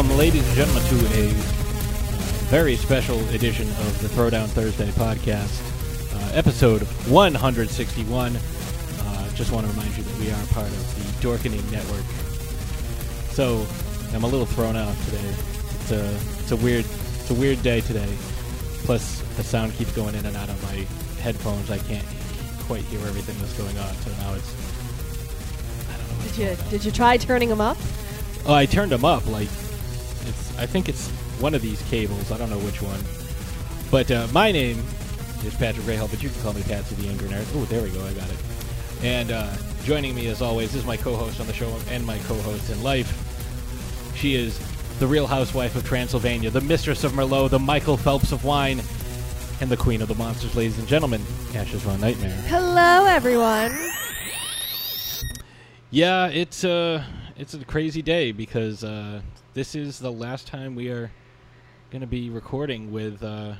Welcome, ladies and gentlemen, to a uh, very special edition of the Throwdown Thursday podcast, uh, episode 161. Uh, just want to remind you that we are part of the Dorkening Network. So, I'm a little thrown off today. It's a, it's a weird, it's a weird day today. Plus, the sound keeps going in and out of my headphones. I can't quite hear everything that's going on. So now it's, I don't know. Did you did you try turning them up? Oh, I turned them up. Like, it's. I think it's one of these cables. I don't know which one. But uh, my name is Patrick Rahal, but you can call me Patsy the Angry Nerd. Oh, there we go. I got it. And uh, joining me, as always, is my co-host on the show and my co-host in life. She is the Real Housewife of Transylvania, the Mistress of Merlot, the Michael Phelps of wine, and the Queen of the Monsters, ladies and gentlemen. Ashes Von Nightmare. Hello, everyone. Yeah, it's uh it's a crazy day because uh, this is the last time we are going to be recording with uh,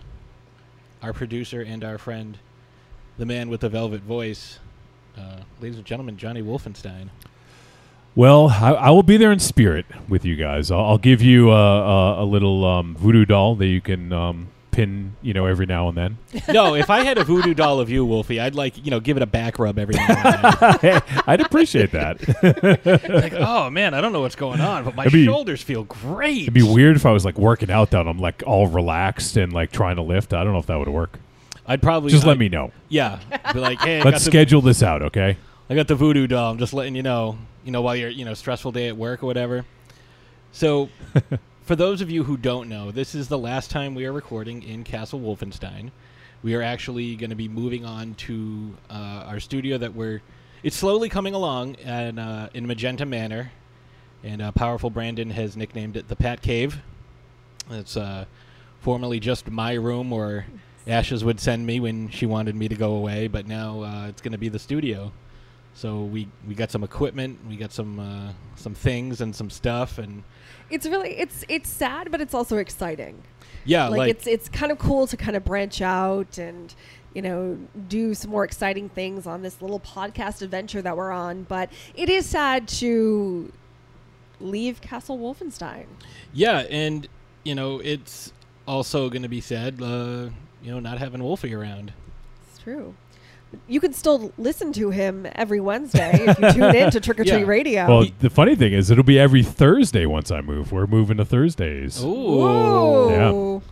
our producer and our friend, the man with the velvet voice, uh, ladies and gentlemen, Johnny Wolfenstein. Well, I, I will be there in spirit with you guys. I'll, I'll give you a, a, a little um, voodoo doll that you can um, pin, you know, every now and then. no, if I had a voodoo doll of you, Wolfie, I'd like you know give it a back rub every now and then. I'd appreciate that. like, oh man, I don't know what's going on, but my It'd be- shoulders feel great. It'd be weird if I was like working out that I'm like all relaxed and like trying to lift. I don't know if that would work. I'd probably Just let I'd- me know. Yeah, be like, hey, I got Let's the- schedule this out, okay? I got the voodoo doll. I'm just letting you know, you know, while you're, you know, stressful day at work or whatever. So, for those of you who don't know, this is the last time we are recording in Castle Wolfenstein. We are actually going to be moving on to uh, our studio that we're. It's slowly coming along and uh, in Magenta Manor, and uh, powerful Brandon has nicknamed it the Pat Cave. It's uh, formerly just my room, or Ashes would send me when she wanted me to go away, but now uh, it's going to be the studio. So we we got some equipment, we got some uh, some things and some stuff, and It's really it's it's sad, but it's also exciting. yeah, like, like, it's it's kind of cool to kind of branch out and you know do some more exciting things on this little podcast adventure that we're on. But it is sad to leave Castle Wolfenstein. yeah, and you know it's also going to be sad, uh, you know, not having Wolfie around. It's true. You can still listen to him every Wednesday if you tune in to Trick or Treat Yeah. Radio. Well, the funny thing is, it'll be every Thursday once I move. We're moving to Thursdays. Ooh, Ooh.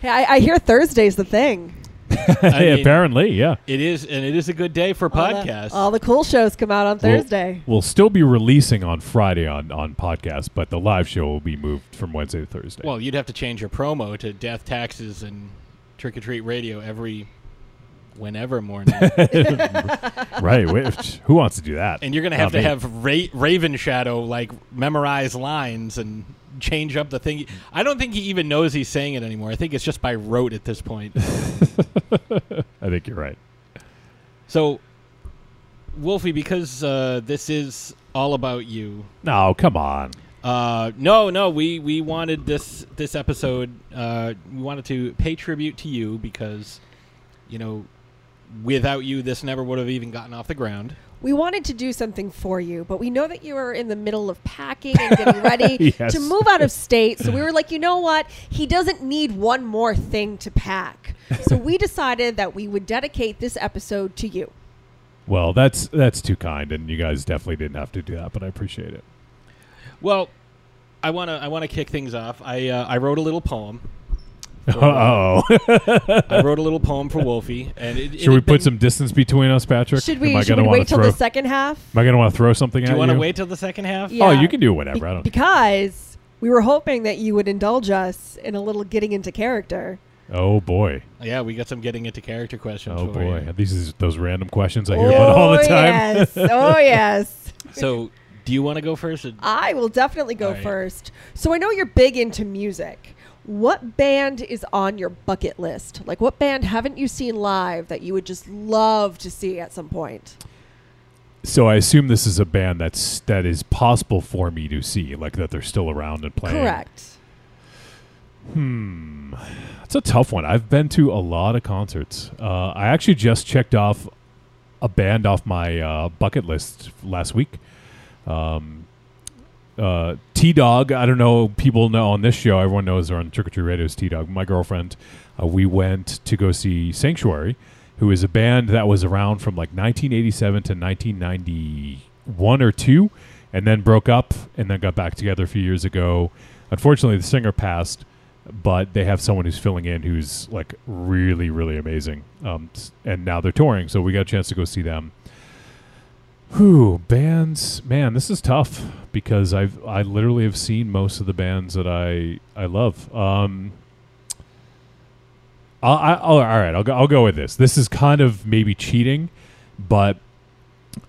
Hey, I, I hear Thursday's the thing. I mean, Apparently, yeah. it is, and it is a good day for All the- podcasts. All the cool shows come out on Well- Thursday. We'll still be releasing on Friday on, on podcast, but the live show will be moved from Wednesday to Thursday. well, you'd have to change your promo to Death, Taxes, and Trick or Treat Radio every whenever morning, right. Wait, who wants to do that? and you're going to have Not to me. have Ra- Raven Shadow like memorize lines and change up the thing. I don't think he even knows he's saying it anymore. I think it's just by rote at this point. I think you're right. So, Wolfie, because uh, this is all about you. No, come on. Uh, no, no, we, we wanted this this episode. Uh, we wanted to pay tribute to you because, you know, without you, this never would have even gotten off the ground. We wanted to do something for you, but we know that you are in the middle of packing and getting ready Yes. to move out of state. So we were like, you know what? He doesn't need one more thing to pack. So we decided that we would dedicate this episode to you. Well, that's that's too kind, and you guys definitely didn't have to do that, but I appreciate it. Well, I wanna I wanna kick things off. I uh, I wrote a little poem. Oh, I wrote a little poem for Wolfie, and it, it should we put been- some distance between us, Patrick? Should Am we, I should gonna we wait till throw, the second half? Am I going to want to throw something Do at you want to wait till the second half? Yeah. Oh, you can do whatever. whenever. I don't. because we were hoping that you would indulge us in a little getting into character. oh boy. Yeah, we got some getting into character questions. Oh for you. boy. These are those random questions I hear about all the Oh, time. yes. Oh, yes. So, do you want to go first? or- I will definitely go All right. first. So I know you're big into music. What band is on your bucket list? Like, what band haven't you seen live that you would just love to see at some point? So I assume this is a band that's that is possible for me to see, like that they're still around and playing. Correct. Hmm, it's a tough one. I've been to a lot of concerts. Uh, I actually just checked off a band off my uh, bucket list last week. Um, uh, T Dog. I don't know. People know on this show. Everyone knows on Trick or Treat Radio T Dog. My girlfriend. Uh, we went to go see Sanctuary, who is a band that was around from like 1987 to 1991 or two, and then broke up and then got back together a few years ago. Unfortunately, the singer passed, but they have someone who's filling in who's like really, really amazing. Um, and now they're touring, so we got a chance to go see them. Whew, bands, man, this is tough because I've I literally have seen most of the bands that I I love. Um, I'll, I, all right, I'll go. I'll go with this. This is kind of maybe cheating, but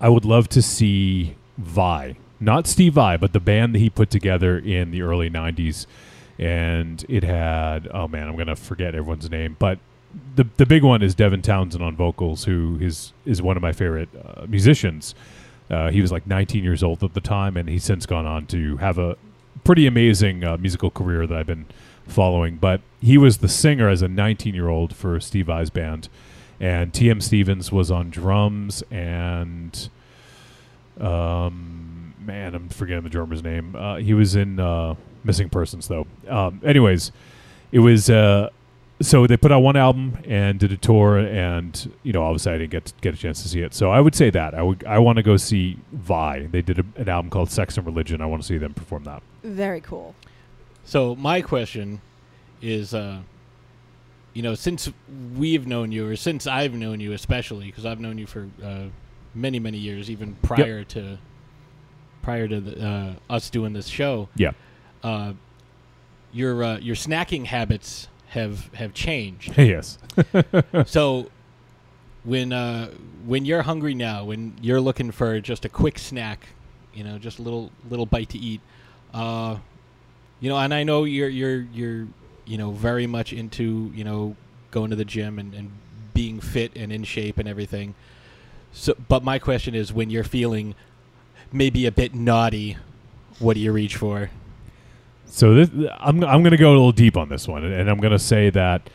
I would love to see Vai, not Steve Vai, but the band that he put together in the early '90s, and it had. Oh man, I'm gonna forget everyone's name, but the the big one is Devin Townsend on vocals, who is is one of my favorite uh, musicians. Uh, he was like 19 years old at the time, and he's since gone on to have a pretty amazing uh, musical career that I've been following. But he was the singer as a 19 year old for Steve Vai's band, and T.M. Stevens was on drums, and um, man, I'm forgetting the drummer's name. Uh, he was in uh, Missing Persons, though. Um, anyways, it was. Uh, so they put out one album and did a tour, and you know, obviously I didn't get get a chance to see it. So I would say that I would I want to go see Vai. They did a, an album called Sex and Religion. I want to see them perform that. Very cool. So my question is, uh, you know, since we've known you, or since I've known you, especially because I've known you for uh, many, many years, even prior to prior to the, uh, us doing this show, Yeah. uh, your uh, your snacking habits have have changed. yes. so when uh, when you're hungry now, when you're looking for just a quick snack, you know, just a little little bite to eat, uh, you know, and I know you're you're you're you know very much into you know going to the gym and, and being fit and in shape and everything. So, but my question is, when you're feeling maybe a bit naughty, what do you reach for? So this, I'm I'm going to go a little deep on this one, and I'm going to say that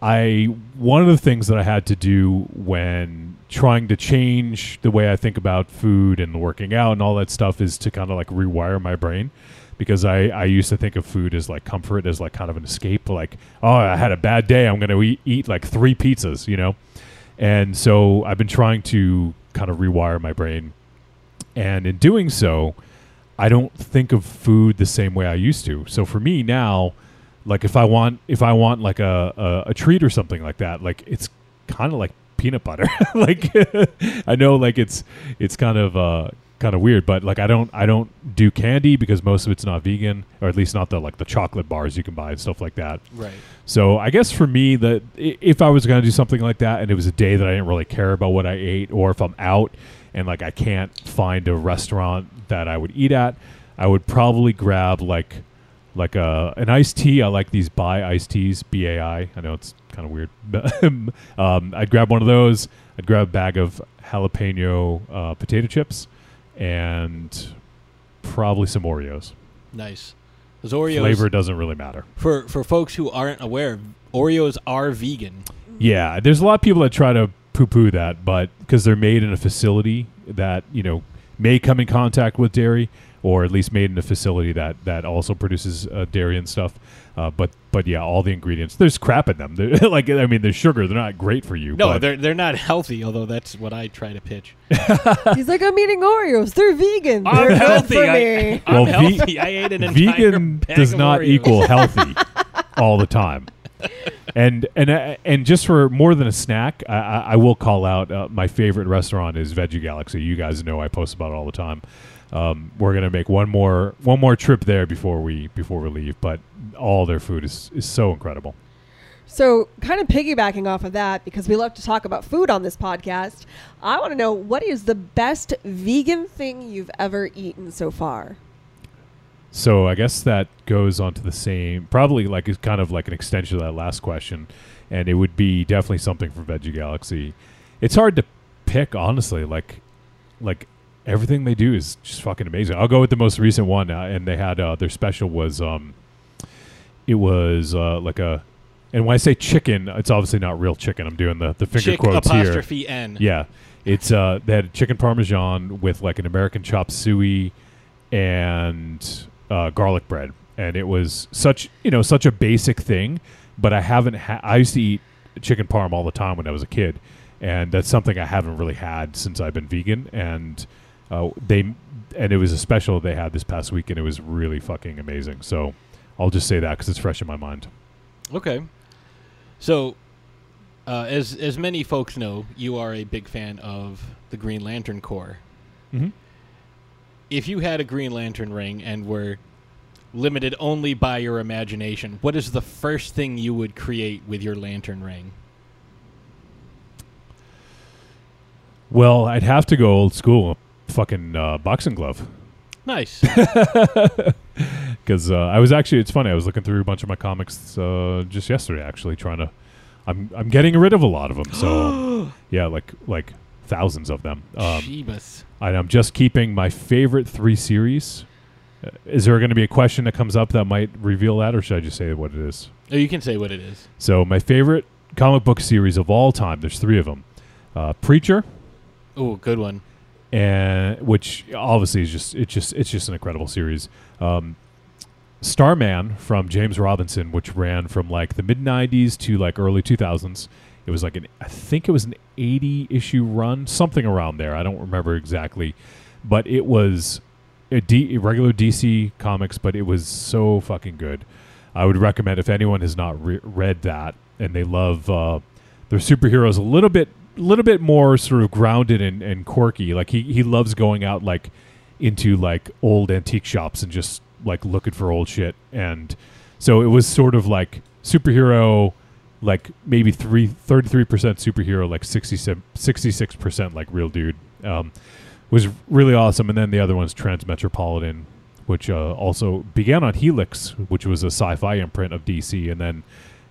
I one of the things that I had to do when trying to change the way I think about food and working out and all that stuff is to kind of like rewire my brain because I, I used to think of food as like comfort as like kind of an escape like oh I had a bad day I'm going to eat, eat like three pizzas you know? And so I've been trying to kind of rewire my brain. And in doing so I don't think of food the same way I used to. So for me now, like if I want if I want like a a, a treat or something like that, like it's kind of like peanut butter. like I know like it's it's kind of uh kind of weird, but like I don't I don't do candy because most of it's not vegan, or at least not the like the chocolate bars you can buy and stuff like that. Right. So I guess for me, that if I was going to do something like that, and it was a day that I didn't really care about what I ate, or if I'm out and like I can't find a restaurant that I would eat at, I would probably grab like like a an iced tea. I like these Bai iced teas, B A I. I know it's kind of weird. um, I'd grab one of those. I'd grab a bag of jalapeno uh, potato chips and probably some Oreos. Nice. Those Oreos Flavor doesn't really matter. for for folks who aren't aware, Oreos are vegan. Yeah, there's a lot of people that try to poo-poo that, but because they're made in a facility that you know may come in contact with dairy, or at least made in a facility that that also produces uh, dairy and stuff. Uh, but but yeah, all the ingredients there's crap in them. They're, like I mean, there's sugar. They're not great for you. No, but they're they're not healthy. Although that's what I try to pitch. He's like, I'm eating Oreos. They're vegan. I'm They're healthy. for I, me. I'm Well, ve- healthy. I ate an entire vegan bag does of not Oreos. equal healthy all the time. And and uh, and just for more than a snack, I, I, I will call out uh, my favorite restaurant is Veggie Galaxy. You guys know I post about it all the time. Um, we're gonna make one more one more trip there before we before we leave, but all their food is, is so incredible. So, kind of piggybacking off of that, because we love to talk about food on this podcast, I want to know what is the best vegan thing you've ever eaten so far? So I guess that goes on to the same, probably like it's kind of like an extension of that last question, and it would be definitely something from Veggie Galaxy. It's hard to pick, honestly. Like, like everything they do is just fucking amazing. I'll go with the most recent one, uh, and they had uh, their special was um, it was uh, like a, and when I say chicken, it's obviously not real chicken. I'm doing the the finger Chick quotes here. apostrophe N. Yeah, it's uh, they had chicken parmesan with like an American chop suey and uh, garlic bread, and it was such you know such a basic thing. But I haven't. Ha- I used to eat chicken parm all the time when I was a kid, and that's something I haven't really had since I've been vegan. And uh, they and it was a special they had this past week, and it was really fucking amazing. So I'll just say that because it's fresh in my mind. Okay. So, uh, as as many folks know, you are a big fan of the Green Lantern Corps. Mm-hmm. If you had a Green Lantern ring and were limited only by your imagination, what is the first thing you would create with your lantern ring? Well, I'd have to go old school, fucking uh, boxing glove. Nice. because uh, I was actually it's funny I was looking through a bunch of my comics uh, just yesterday actually trying to I'm I'm getting rid of a lot of them so yeah like like thousands of them um, Jeebus. and I'm just keeping my favorite three series. Uh, is there going to be a question that comes up that might reveal that, or should I just say what it is? Oh, you can say what it is. So my favorite comic book series of all time. There's three of them. Uh, Preacher, Oh, good one. and which obviously is just it's just it's just an incredible series. Um, Starman from James Robinson, which ran from like the mid '90s to like early 2000s. It was like an I think it was an 80 issue run, something around there. I don't remember exactly, but it was a, D, regular DC comics, but it was so fucking good. I would recommend if anyone has not re- read that and they love uh, their superheroes a little bit, little bit more sort of grounded and, and quirky. Like he he loves going out like into like old antique shops and just like looking for old shit. And so it was sort of like superhero, like maybe three, 33% superhero, like 66% like real dude. Um, was really awesome. And then the other one's Transmetropolitan, which uh, also began on Helix, which was a sci-fi imprint of DC, and then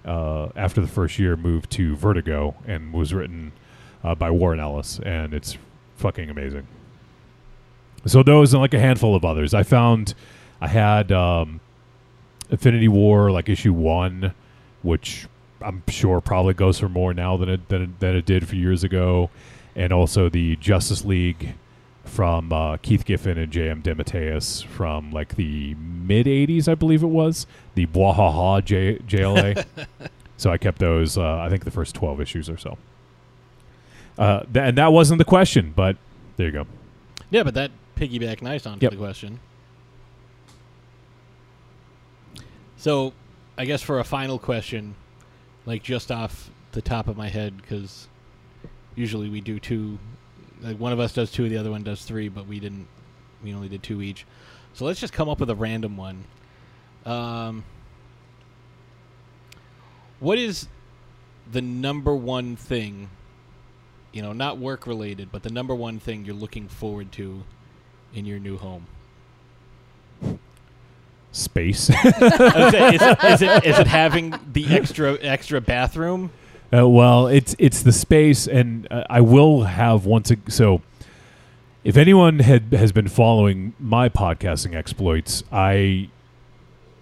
uh, after the first year moved to Vertigo and was written uh, by Warren Ellis, and it's fucking amazing. So those and like a handful of others. I found I had um, Infinity War like issue one, which I'm sure probably goes for more now than it than it, than it did a few years ago, and also the Justice League from uh, Keith Giffen and J.M. DeMatteis from like the mid '80s, I believe it was the Bwahaha J- JLA. so I kept those. Uh, I think the first 12 issues or so. Uh, th- and that wasn't the question, but there you go. Yeah, but that piggyback nice onto Yep. the question. So, I guess for a final question, like just off the top of my head, because usually we do two. Like one of us does two, the other one does three, but we didn't. We only did two each. So let's just come up with a random one. Um, what is the number one thing? You know, not work related, but the number one thing you're looking forward to in your new home. Space. I was saying, is, it- is it is it having the extra extra bathroom? Uh, well, it's it's the space, and uh, I will have once. A, so, if anyone had has been following my podcasting exploits, I,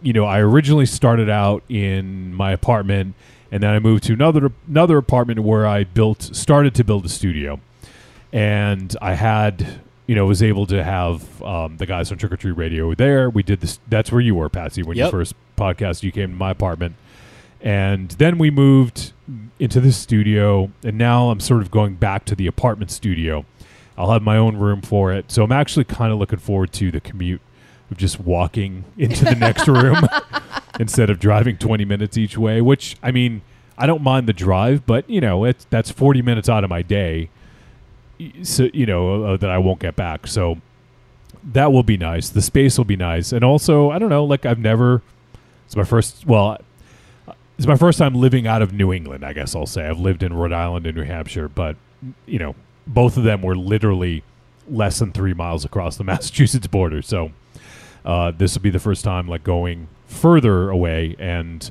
you know, I originally started out in my apartment, and then I moved to another another apartment where I built started to build a studio, and I had. You know, was able to have um, the guys on Trick or Treat Radio there. We did this. That's where you were, Patsy, when you first podcast. You came to my apartment, and then we moved into the studio and now i'm sort of going back to the apartment studio i'll have my own room for it so i'm actually kind of looking forward to the commute of just walking into the next room instead of driving 20 minutes each way which i mean i don't mind the drive but you know it's that's 40 minutes out of my day so you know uh, that i won't get back so that will be nice the space will be nice and also i don't know like i've never it's my first well it's my first time living out of New England, I guess I'll say. I've lived in Rhode Island and New Hampshire, but you know, both of them were literally less than three miles across the Massachusetts border. So uh, this will be the first time like going further away, and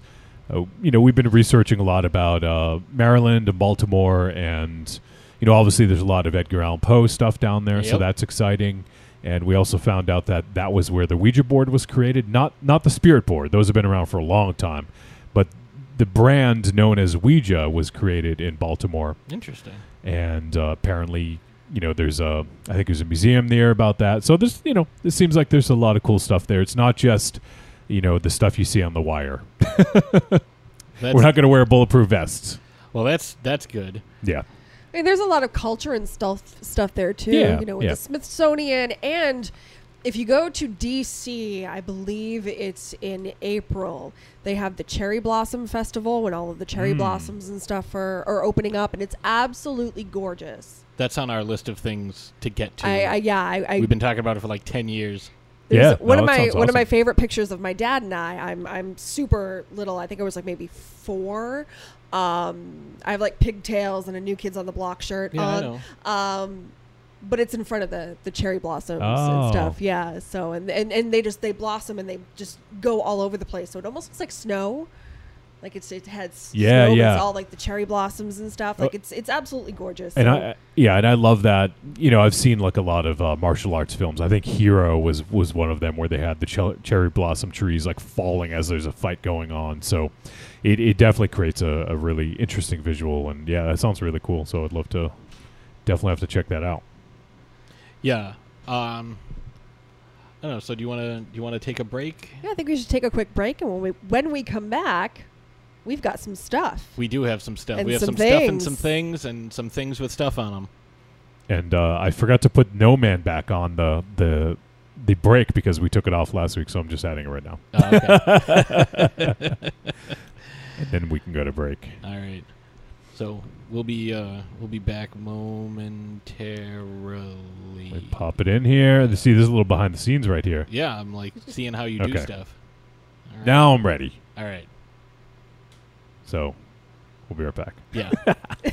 uh, you know, we've been researching a lot about uh, Maryland and Baltimore, and you know, obviously there's a lot of Edgar Allan Poe stuff down there, so that's exciting. And we also found out that that was where the Ouija board was created, not not the Spirit board; those have been around for a long time, but the brand known as Ouija was created in Baltimore, Interesting. and uh, apparently you know, there's a I think there's a museum there about that. So this, you know, it seems like there's a lot of cool stuff there. It's not just, you know, the stuff you see on the wire. We're not going to wear bulletproof vests. well, that's that's good. Yeah. I mean, there's a lot of culture and stuff stuff there too. Yeah, you know, with yeah. the Smithsonian, and if you go to D.C., I believe it's in April. They have the Cherry Blossom Festival when all of the cherry Mm. blossoms and stuff are, are opening up, and it's absolutely gorgeous. That's on our list of things to get to. I, I yeah, I, I We've been talking about it for like ten years. Yeah, one no, of my sounds one of my favorite pictures of my dad and I. I'm I'm super little. I think I was like maybe four. Um, I have like pigtails and a New Kids on the Block shirt Yeah, I on. know. Um, but it's in front of the the cherry blossoms Oh. and stuff. Yeah. So and, and and they just they blossom and they just go all over the place. So it almost looks like snow. Like it's it has Yeah, snow, yeah. It's all like the cherry blossoms and stuff. Like Oh. it's it's absolutely gorgeous. And So- I yeah, and I love that. You know, I've seen like a lot of uh, martial arts films. I think Hero was was one of them where they had the ch- cherry blossom trees like falling as there's a fight going on. So it, it definitely creates a, a really interesting visual. And yeah, that sounds really cool. So I'd love to definitely have to check that out. Yeah. Um. I don't know. So do you want to do you want to take a break? yeah, I think we should take a quick break, and when we when we come back, we've got some stuff. We do have some stuff. And we have some some, stuff and some things. things and some things with stuff on them. And uh, I forgot to put No Man back on the the the break because we took it off last week. So I'm just adding it right now. okay. And then we can go to break. All right. So we'll be uh we'll be back momentarily. We pop it in here. See, this is a little behind the scenes right here. Yeah, I'm like seeing how you do Okay. stuff. All right. Now I'm ready. All right. So we'll be right back. Yeah.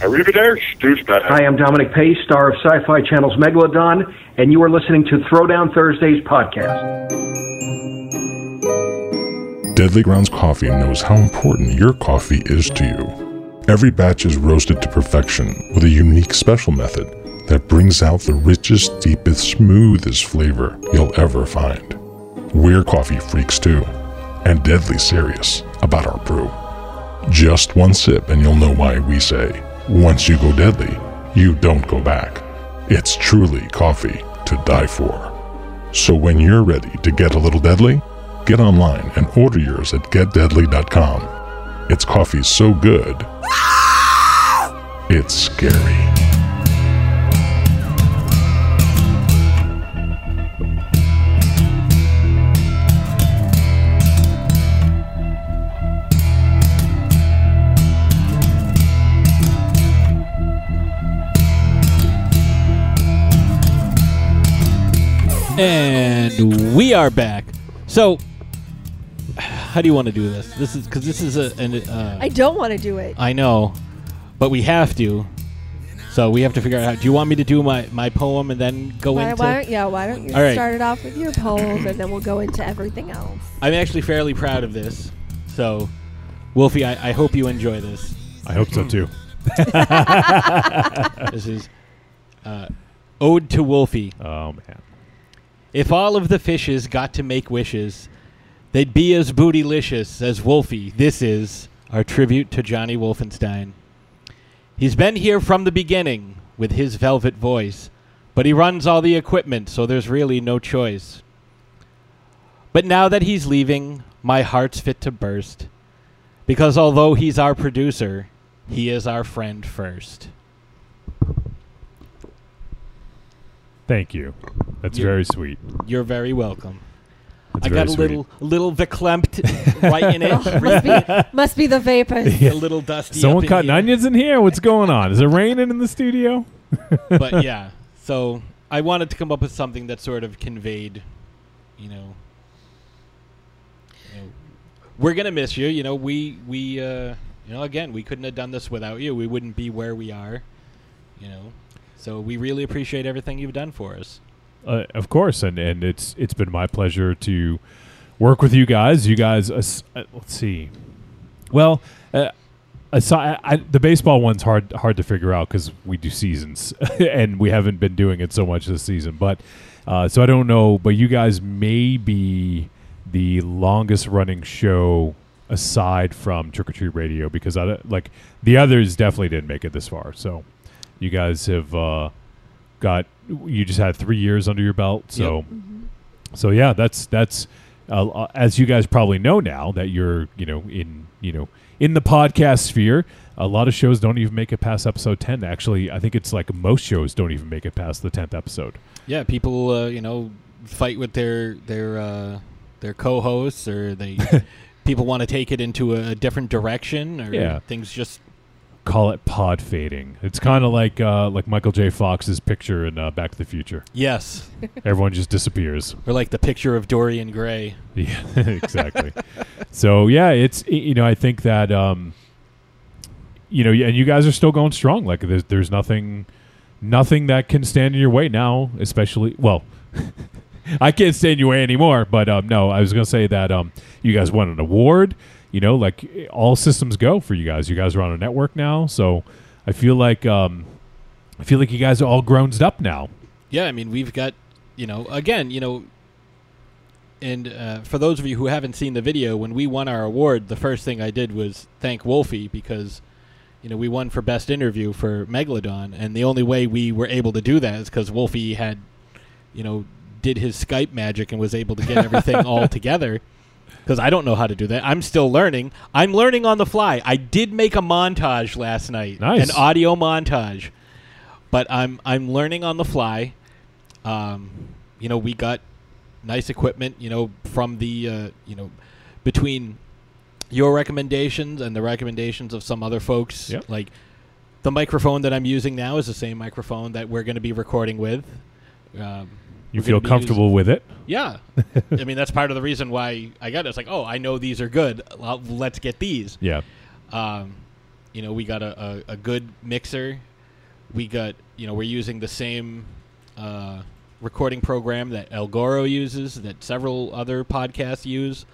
Arrivederci, douchebag. Hi, I'm Dominic Pace, star of Sci Fi Channel's Megalodon, and you are listening to Throwdown Thursdays podcast. Deadly Grounds Coffee knows how important your coffee is to you. Every batch is roasted to perfection with a unique special method that brings out the richest, deepest, smoothest flavor you'll ever find. We're coffee freaks too, and deadly serious about our brew. Just one sip and you'll know why we say, once you go deadly, you don't go back. It's truly coffee to die for. So when you're ready to get a little deadly, get online and order yours at getdeadly.com. It's coffee so good, it's scary. And we are back. So, how do you want to do this? This is because this is a. An, uh, I don't want to do it. I know, but we have to. So we have to figure out. How, do you want me to do my, my poem and then go Why, into? why don't, yeah, why don't you All right. start it off with your poem and then we'll go into everything else. I'm actually fairly proud of this. So, Wolfie, I, I hope you enjoy this. I hope so too. This is uh, Ode to Wolfie. Oh man. If all of the fishes got to make wishes, they'd be as bootylicious as Wolfie. This is our tribute to Johnny Wolfenstein. He's been here from the beginning, with his velvet voice, but he runs all the equipment, so there's really no choice. But now that he's leaving, my heart's fit to burst, because although he's our producer, he is our friend first. Thank you. That's You're- very sweet. You're very welcome. That's I very got a sweet. little little verklempt right in it. Oh, must be must be the vapors. A little dusty. Someone up in cutting here. onions in here? What's going on? Is it raining in the studio? but yeah, so I wanted to come up with something that sort of conveyed, you know, you know, we're gonna miss you. You know, we we uh, you know again we couldn't have done this without you. We wouldn't be where we are. You know, so we really appreciate everything you've done for us. Uh, of course, and and it's it's been my pleasure to work with you guys. You guys, uh, uh, let's see. Well, uh, aside, I, the baseball one's hard hard to figure out because we do seasons, and we haven't been doing it so much this season. But uh, so I don't know. But you guys may be the longest running show aside from Trick or Treat Radio because I like the others definitely didn't make it this far. So you guys have uh, got you just had three years under your belt. So so yeah, that's that's uh, uh, as you guys probably know now that you're you know in you know in the podcast sphere. A lot of shows don't even make it past episode ten. Actually, I think it's like most shows don't even make it past the tenth episode. Yeah, people uh, you know fight with their their uh, their co-hosts, or they people want to take it into a, different direction, or Yeah. things just Call it pod fading. It's kind of like uh, like Michael J. Fox's picture in uh, Back to the Future. yes, Everyone just disappears. or like the picture of Dorian Gray. Yeah, exactly. so yeah, it's you know I think that um, you know and you guys are still going strong. Like there's there's nothing nothing that can stand in your way now. Especially well, I can't stand your way anymore. But um, no, I was gonna say that um, you guys won an award. You know, like all systems go for you guys. You guys are on a network now, so I feel like um, I feel like you guys are all grown up now. Yeah, I mean, we've got, you know, again, you know, and uh, for those of you who haven't seen the video, when we won our award, the first thing I did was thank Wolfie because, you know, we won for best interview for Megalodon, and the only way we were able to do that is because Wolfie had, you know, did his Skype magic and was able to get everything all together. Because I don't know how to do that. I'm still learning. I'm learning on the fly. I did make a montage last night, Nice. an audio montage, but I'm I'm learning on the fly. Um, you know, we got nice equipment. You know, from the uh, you know between your recommendations and the recommendations of some other folks. Yep. Like the microphone that I'm using now is the same microphone that we're going to be recording with. Um, You feel comfortable using- with it? yeah. I mean, that's part of the reason why I got it. It's like, oh, I know these are good. Let's get these. Yeah. Um, you know, we got a, a, a good mixer. We got, you know, we're using the same uh, recording program that El Goro uses, that several other podcasts use.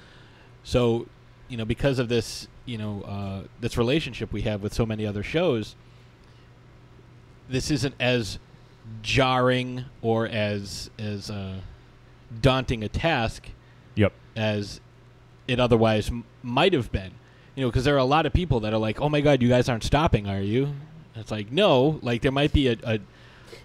So, you know, because of this, you know, uh, this relationship we have with so many other shows, this isn't as jarring or as as uh, daunting a task Yep. as it otherwise m- might have been. You know, because there are a lot of people that are like, "Oh my God, you guys aren't stopping, are you?" It's like, no. Like there might be a, a, a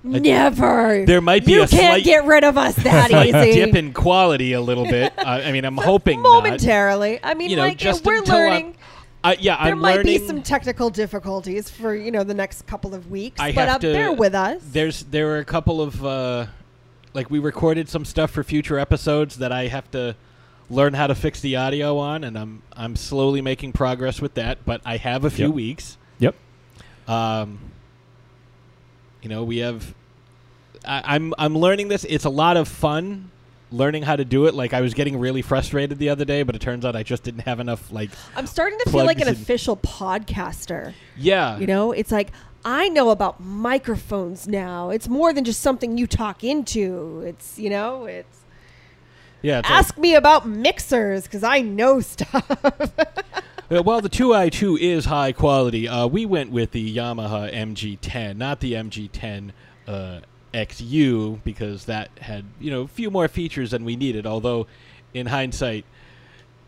Never. There might be you a can't slight- get rid of us that slight easy. dip in quality a little bit. Uh, I mean, I'm hoping not. momentarily. I mean, You know, like just we're until I'm- learning. Uh, yeah, there I'm might learning. be some technical difficulties for you know the next couple of weeks, I but have uh, to bear with us. There's there are a couple of uh, like we recorded some stuff for future episodes that I have to learn how to fix the audio on, and I'm I'm slowly making progress with that. But I have a few Yep. weeks. Yep. Um, you know, we have. I, I'm I'm learning this. It's a lot of fun learning how to do it. Like I was getting really frustrated the other day, but it turns out I just didn't have enough. Like, I'm starting to feel like an official podcaster. yeah, You know, it's like I know about microphones now. It's more than just something you talk into. It's you know, it's yeah. it's like- ask me about mixers because I know stuff. Uh, While the 2i2 is high quality, uh, we went with the Yamaha MG10, not the MG10 uh, XU, because that had you know a few more features than we needed. Although, in hindsight,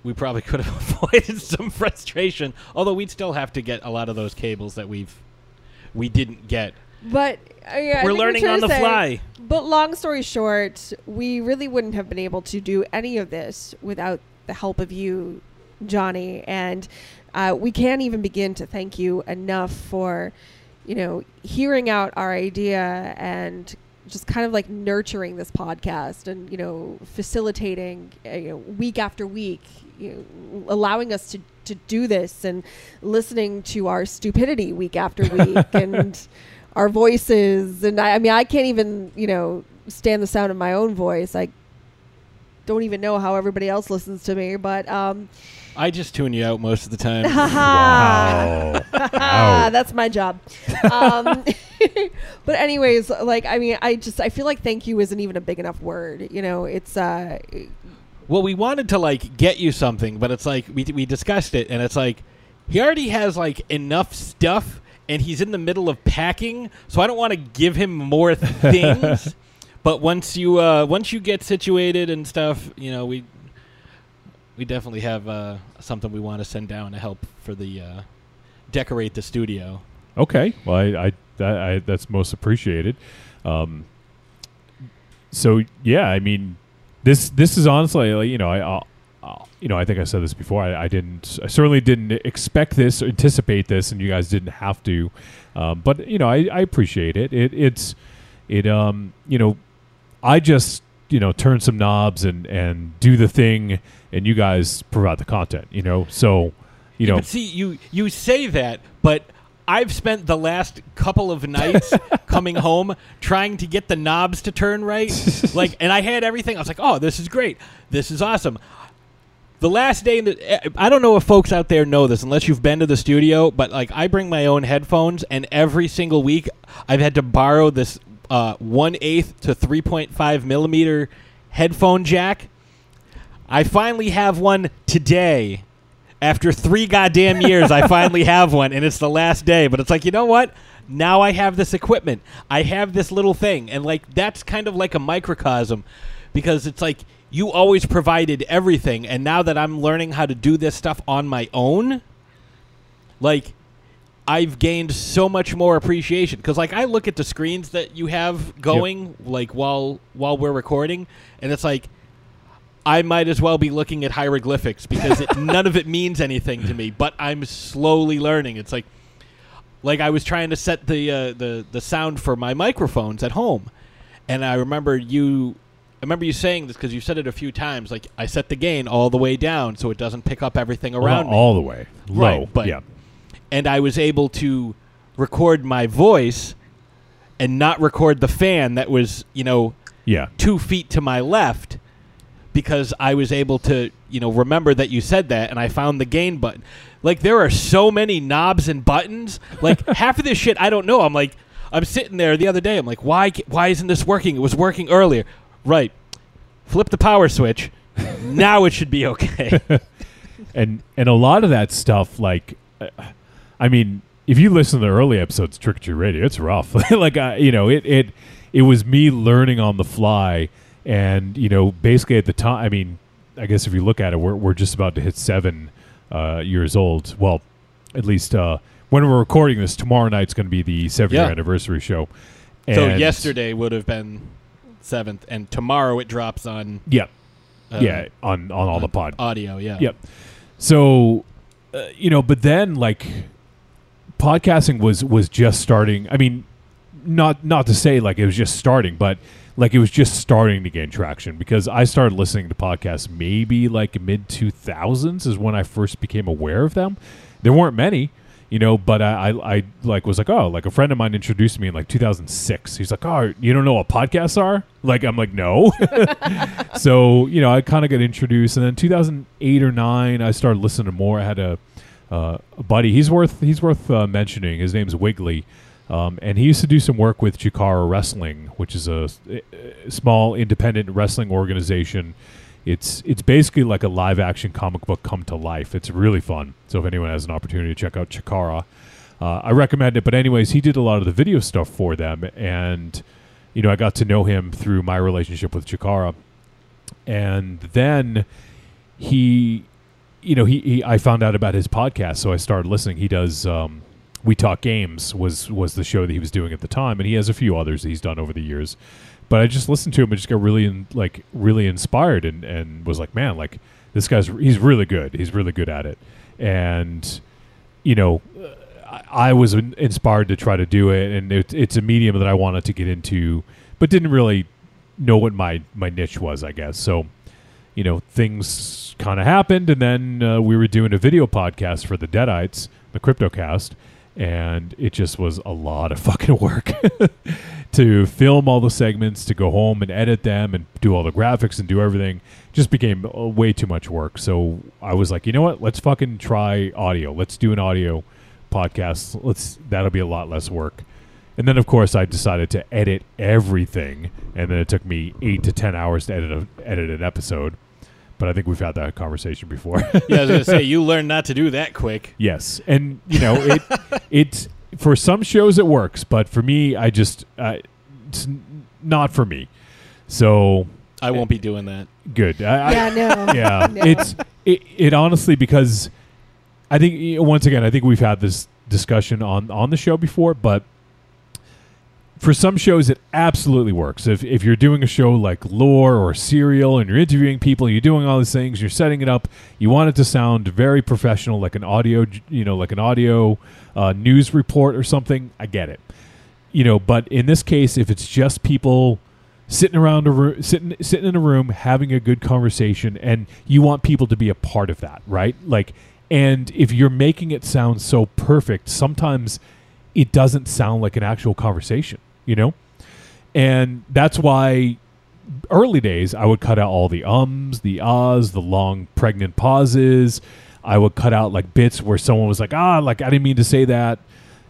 we probably could have avoided some frustration. Although we'd still have to get a lot of those cables that we've we didn't get. But uh, yeah, We're learning on the say- fly. But long story short, we really wouldn't have been able to do any of this without the help of you, Johnny. And uh, we can't even begin to thank you enough for, you know, hearing out our idea and just kind of like nurturing this podcast and you know facilitating uh, you know, week after week you know, allowing us to to do this and listening to our stupidity week after week and our voices. And I, I mean I can't even you know stand the sound of my own voice. I don't even know how everybody else listens to me but um I just tune you out most of the time. Wow. Wow. that's my job um but anyways like I mean I just I feel like thank you isn't even a big enough word you know it's uh Well, we wanted to like get you something, but it's like we we discussed it, and it's like he already has like enough stuff, and he's in the middle of packing, so I don't want to give him more things. but once you uh, once you get situated and stuff, you know we we definitely have uh, something we want to send down to help for the uh, decorate the studio. Okay. Well, I, I, that, I that's most appreciated. Um, so yeah, I mean, this this is honestly, like, you know, I, I'll- you know, I think I said this before. I, I didn't, I certainly didn't expect this or anticipate this, and you guys didn't have to. Um, but you know, I, I appreciate it. It it's it um you know, I just you know turn some knobs and and do the thing, and you guys provide the content. You know, so you Yeah, know, but see, you you say that, but I've spent the last couple of nights coming home trying to get the knobs to turn right. like, and I had everything. I was like, "Oh, this is great. This is awesome." The last day, in the, eh, I don't know if folks out there know this, unless you've been to the studio. But like, I bring my own headphones, and every single week, I've had to borrow this uh, one eighth to three point five millimeter headphone jack. I finally have one today. After three goddamn years, I finally have one, and it's the last day. But it's like, you know what? Now I have this equipment. I have this little thing, and like that's kind of like a microcosm, because it's like you always provided everything, and now that I'm learning how to do this stuff on my own, like I've gained so much more appreciation because like I look at the screens that you have going like while while we're recording and it's like I might as well be looking at hieroglyphics because it, none of it means anything to me but I'm slowly learning it's like like I was trying to set the uh, the the sound for my microphones at home and I remember you I remember you saying this because you said it a few times like I set the gain all the way down so it doesn't pick up everything Well, around me all the way low. Right, but yeah. And I was able to record my voice and not record the fan that was, you know, Yeah. two feet to my left because I was able to, you know, remember that you said that and I found the gain button. Like there are so many knobs and buttons. Like half of this shit I don't know. I'm like I'm sitting there the other day. I'm like, why why isn't this working? It was working earlier. Right. Flip the power switch. now it should be okay. and and a lot of that stuff like uh, i mean if you listen to the early episodes of trick or treat radio it's rough like I, you know it it it was me learning on the fly and you know basically at the time i mean i guess if you look at it we're, we're just about to hit seven uh, years old well at least uh, when we're recording this tomorrow night's going to be the seven year Yeah. anniversary show so yesterday would have been seventh, and tomorrow it drops on. Yeah. uh, yeah, on on all the pod audio. Yeah. Yep. So, uh, you know, but then like podcasting was was just starting. I mean, not not to say like it was just starting, but like it was just starting to gain traction because I started listening to podcasts maybe like mid 2000s is when I first became aware of them. There weren't many, you know, but I, I, I like was like, oh, like a friend of mine introduced me in like 2006. He's like, oh, you don't know what podcasts are? Like, I'm like, no. so, you know, I kind of got introduced. And then 2008 or 9, I started listening to more. I had a, uh, buddy. He's worth, he's worth uh, mentioning. His name's Wiggly. Um, and he used to do some work with Chikara Wrestling, which is a, a small independent wrestling organization. It's it's basically like a live action comic book come to life. It's really fun. So if anyone has an opportunity to check out Chikara, uh, I recommend it. But anyways, he did a lot of the video stuff for them, and you know I got to know him through my relationship with Chikara, and then he, you know, he, he I found out about his podcast, so I started listening. He does um, We Talk Games was was the show that he was doing at the time, and he has a few others that he's done over the years. But I just listened to him and just got really in, like really inspired and and was like, man, like this guy's he's really good. He's really good at it, and you know. I, was inspired to try to do it, and it, it's a medium that I wanted to get into, but didn't really know what my my niche was, I guess. So, you know, things kind of happened, and then uh, we were doing a video podcast for the Deadites, the CryptoCast, and it just was a lot of fucking work to film all the segments, to go home and edit them, and do all the graphics and do everything. Just became uh, way too much work. So I was like, you know what? Let's fucking try audio. Let's do an audio podcast. Let's that'll be a lot less work. And then, of course, I decided to edit everything, and then it took me eight to ten hours to edit a, edit an episode. But I think we've had that conversation before. Yeah, I was gonna say you learned not to do that quick. yes, and you know it. it for some shows it works, but for me, I just uh, it's n- not for me. So I won't be doing that. good. I, I- Yeah, no. yeah, No. it's it, it honestly because I think once again I think we've had this discussion on on the show before, but for some shows it absolutely works. If if you're doing a show like Lore or Serial and you're interviewing people, you're doing all these things, you're setting it up, you want it to sound very professional, like an audio, you know, like an audio uh, news report or something. I get it, you know. But in this case, if it's just people sitting around a room, sitting sitting in a room having a good conversation, and you want people to be a part of that, right? Like, and if you're making it sound so perfect, sometimes it doesn't sound like an actual conversation, you know. And that's why early days I would cut out all the ums, the ahs, the long pregnant pauses. I would cut out like bits where someone was like, "Ah, like I didn't mean to say that,"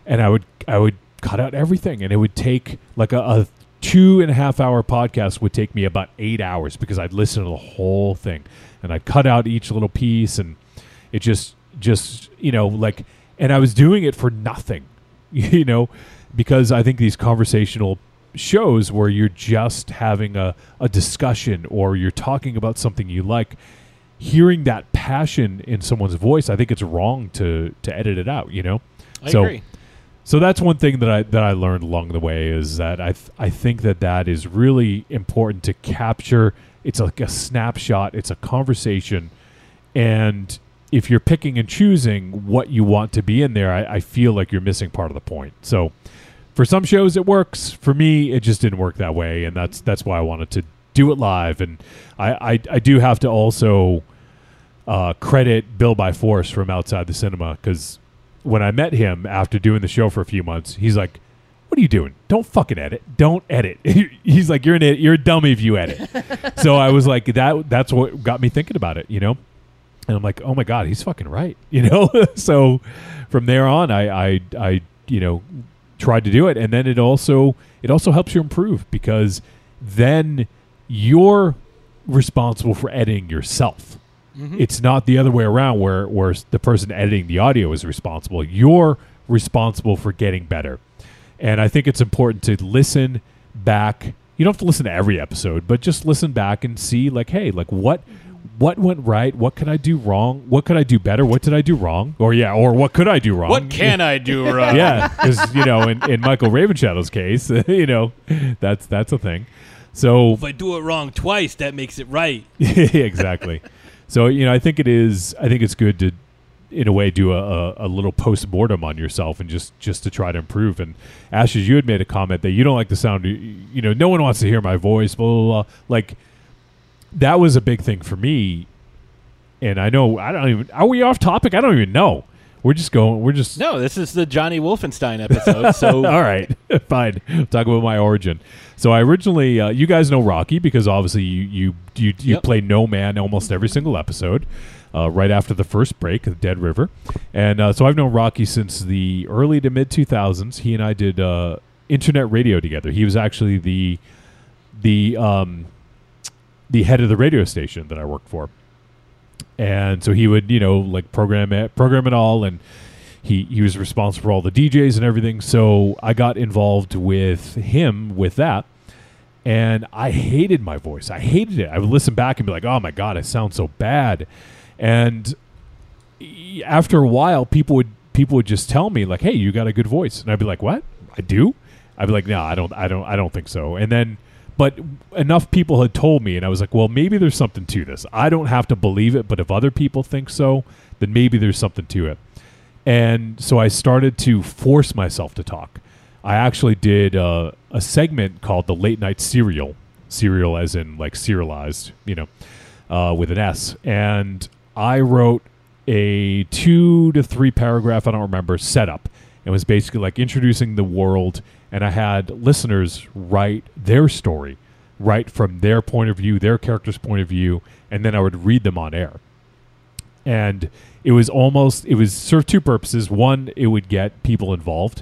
and I would I would cut out everything, and it would take like a, a two and a half hour podcast would take me about eight hours because I'd listen to the whole thing, and I'd cut out each little piece, and it just just you know like, and I was doing it for nothing, you know, because I think these conversational shows where you're just having a, a discussion or you're talking about something you like hearing that passion in someone's voice i think it's wrong to to edit it out you know? I so agree. so that's one thing that i that i learned along the way is that i th- i think that that is really important to capture. It's like a snapshot. It's a conversation. And if you're picking and choosing what you want to be in there i, I feel like you're missing part of the point. So for some shows it works. For me it just didn't work that way and that's that's why i wanted to do it live. And i i, I do have to also uh, credit bill by force from outside the cinema because when i met him after doing the show for a few months he's like what are you doing? Don't fucking edit. Don't edit. He's like you're an id- you're a dummy if you edit. So i was like that that's what got me thinking about it you know? And i'm like oh my god he's fucking right you know? So from there on i i i you know tried to do it. And then it also it also helps you improve because then you're responsible for editing yourself. Mhm. it's not the other way around where where the person editing the audio is responsible. You're responsible for getting better. And i think it's important to listen back. You don't have to listen to every episode but just listen back and see like hey like what what went right what could i do wrong what could i do better what did i do wrong or yeah or what could i do wrong What can I do wrong? yeah, because you know, in, in Michael Ravenshadow's case, you know, that's that's a thing. So If I do it wrong twice, that makes it right. exactly. So you know, I think it is. I think it's good to, in a way, do a, a, a little post mortem on yourself and just just to try to improve. And Ashes, you had made a comment that you don't like the sound. You, you know, no one wants to hear my voice. Blah blah blah. Like that was a big thing for me. And I know I don't even. Are we off topic? I don't even know. We're just going. We're just No, this is the Johnny Wolfenstein episode. So all right, fine. Talk about my origin. So I originally, uh, you guys know Rocky because obviously you you you, you Yep. play No Man almost every single episode. Uh, right after the first break, of Dead River, and uh, so I've known Rocky since the early to mid two thousands. He and I did uh, internet radio together. He was actually the the um, the head of the radio station that I worked for, and so he would you know like program it program it all and he he was responsible for all the DJs and everything so I got involved with him with that and I hated my voice I hated it I would listen back and be like oh my god I sound so bad and after a while people would people would just tell me like, "Hey, you got a good voice," and I'd be like, "What? I do?" I'd be like, "No, I don't. I don't. I don't think so." And then, but enough people had told me, and I was like, "Well, maybe there's something to this. I don't have to believe it, but if other people think so, then maybe there's something to it." And so I started to force myself to talk. I actually did uh, a segment called the Late Night Serial, serial as in like serialized, you know, uh, with an S. And I wrote a two to three paragraph, I don't remember, setup. It was basically like introducing the world, and I had listeners write their story, right from their point of view, their character's point of view, and then I would read them on air. And it was almost, it was served two purposes. One, it would get people involved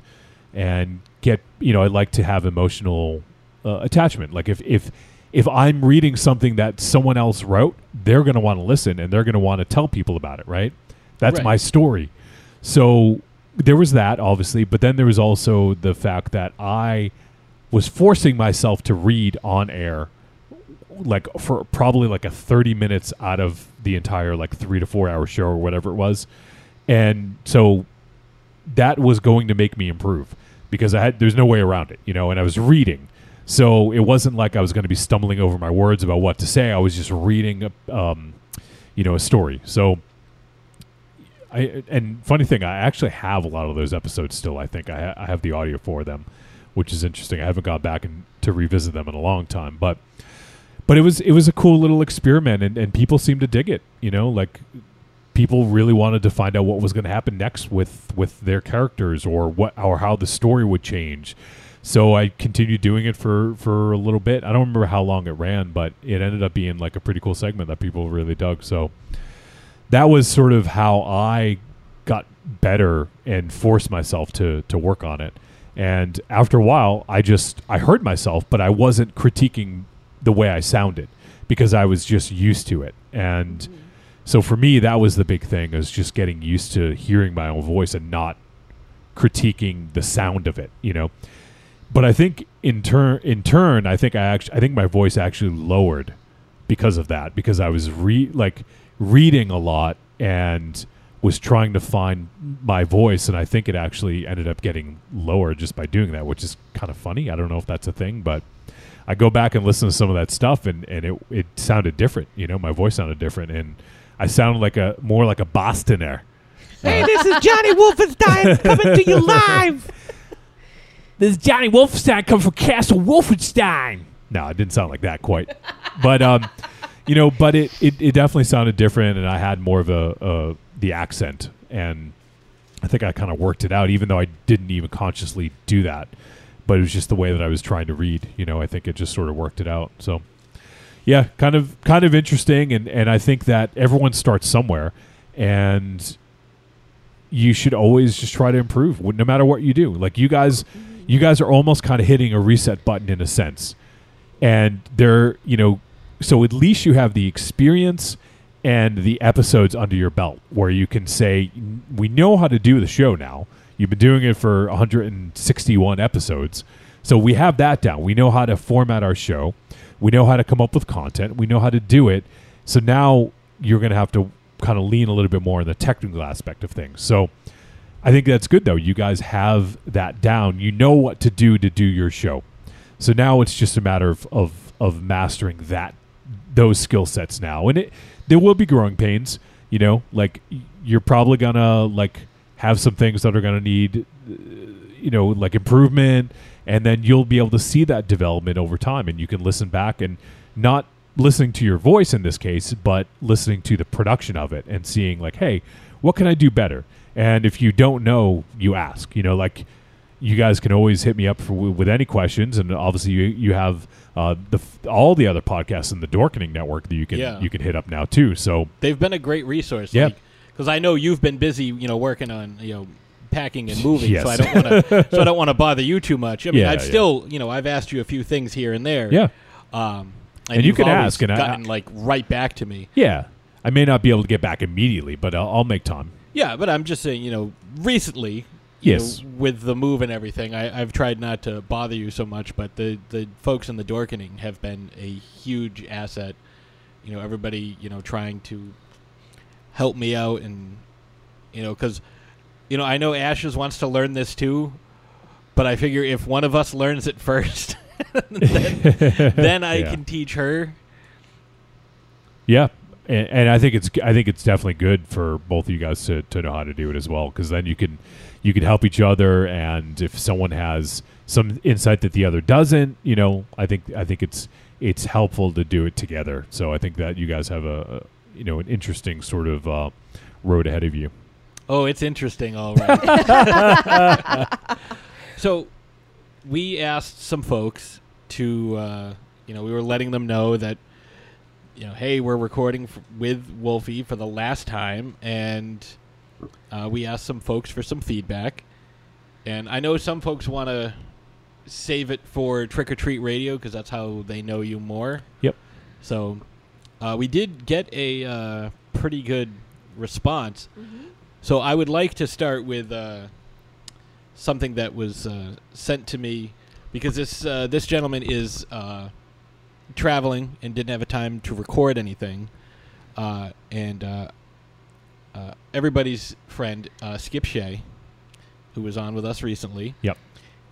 and get, you know, I'd like to have emotional uh, attachment. Like if, if, if I'm reading something that someone else wrote, they're going to want to listen and they're going to want to tell people about it, right? That's Right. my story. So there was that, obviously, but then there was also the fact that I was forcing myself to read on air like for probably like a 30 minutes out of the entire like 3 to 4 hour show or whatever it was. And so that was going to make me improve because I had there's no way around it, you know, and I was reading. So it wasn't like I was going to be stumbling over my words about what to say. I was just reading um you know, a story. So I and funny thing, I actually have a lot of those episodes still. I think I, I have the audio for them, which is interesting. I haven't gone back and to revisit them in a long time, but but it was it was a cool little experiment, and, and people seemed to dig it. You know, like people really wanted to find out what was going to happen next with with their characters, or what or how the story would change. So I continued doing it for for a little bit. I don't remember how long it ran, but it ended up being like a pretty cool segment that people really dug. So that was sort of how I got better and forced myself to to work on it. And after a while, I just I heard myself, but I wasn't critiquing the way I sounded because I was just used to it. And mm-hmm. so for me, that was the big thing is just getting used to hearing my own voice and not critiquing the sound of it, you know. But I think in turn, in turn, I think I actually, I think my voice actually lowered because of that because I was re like reading a lot and was trying to find my voice and I think it actually ended up getting lower just by doing that, which is kind of funny. I don't know if that's a thing, but I go back and listen to some of that stuff and, and it it sounded different, you know, my voice sounded different and I sounded like a more like a Bostoner. Hey, this is Johnny Wolfenstein coming to you live. This is Johnny Wolfenstein coming from Castle Wolfenstein. No, it didn't sound like that quite. but um, you know, but it, it, it definitely sounded different, and I had more of a, a the accent, and I think I kind of worked it out, even though I didn't even consciously do that. But it was just the way that I was trying to read. You know, I think it just sort of worked it out. So, yeah, kind of kind of interesting, and and I think that everyone starts somewhere, and you should always just try to improve, no matter what you do. Like you guys, you guys are almost kind of hitting a reset button in a sense, and they're you know, so at least you have the experience and the episodes under your belt where you can say we know how to do the show now. You've been doing it for 161 episodes. So we have that down. We know how to format our show. We know how to come up with content. We know how to do it. So now you're going to have to kind of lean a little bit more on the technical aspect of things. So I think that's good though. You guys have that down. You know what to do to do your show. So now it's just a matter of of, of mastering that those skill sets now. And it there will be growing pains, you know, like you're probably to like have some things that are to need uh, you know, like improvement and then you'll be able to see that development over time and you can listen back and not listening to your voice in this case, but listening to the production of it and seeing like, hey, what can I do better? And if you don't know, you ask. You know, like you guys can always hit me up for, with any questions, and obviously you you have uh, the all the other podcasts in the Dorkening network that you can Yeah. you can hit up now too. So They've been a great resource. Yeah. Because I know you've been busy, you know, working on, you know, packing and moving. Yes. So I don't want to. so I don't want to bother you too much. I mean, Yeah, I've yeah. still, you know, I've asked you a few things here and there. Yeah. Um, And you you've can ask, and I- gotten like right back to me. yeah, I may not be able to get back immediately, but I'll, I'll make time. Yeah, but I'm just saying, you know, recently, you Yes. know, with the move and everything, I, I've tried not to bother you so much, but the, the folks in the Dorkening have been a huge asset. You know, everybody, you know, trying to help me out and, you know, because you know, I know Ashes wants to learn this too, but I figure if one of us learns it first, then, then I Yeah. can teach her. Yeah, and, and I think it's I think it's definitely good for both of you guys to, to know how to do it as well because then you can you can help each other and if someone has some insight that the other doesn't, you know, I think I think it's it's helpful to do it together. So I think that you guys have a, a you know an interesting sort of uh, road ahead of you. Oh, it's interesting, all right. so, we asked some folks to, uh, you know, we were letting them know that, you know, hey, we're recording f- with Wolfie for the last time, and uh, we asked some folks for some feedback. And I know some folks want to save it for Trick or Treat Radio because that's how they know you more. Yep. So, uh, we did get a uh, pretty good response. So I would like to start with uh, something that was uh, sent to me because this uh, this gentleman is uh, traveling and didn't have a time to record anything, uh, and uh, uh, everybody's friend uh, Skip Shea, who was on with us recently. Yep.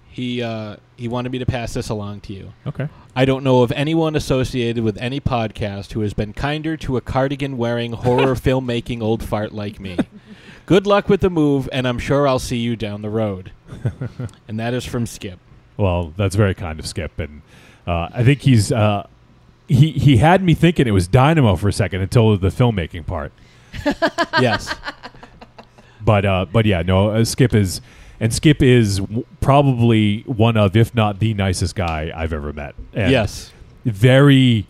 He uh, he wanted me to pass this along to you. Okay. I don't know of anyone associated with any podcast who has been kinder to a cardigan wearing horror filmmaking old fart like me. Good luck with the move, and I'm sure I'll see you down the road. and that is from Skip. Well, that's very kind of Skip, and uh, I think he's uh, he he had me thinking it was Dynamo for a second until the filmmaking part. yes, but uh, but yeah, no, uh, Skip is and Skip is w- probably one of, if not the nicest guy I've ever met. And Yes. very,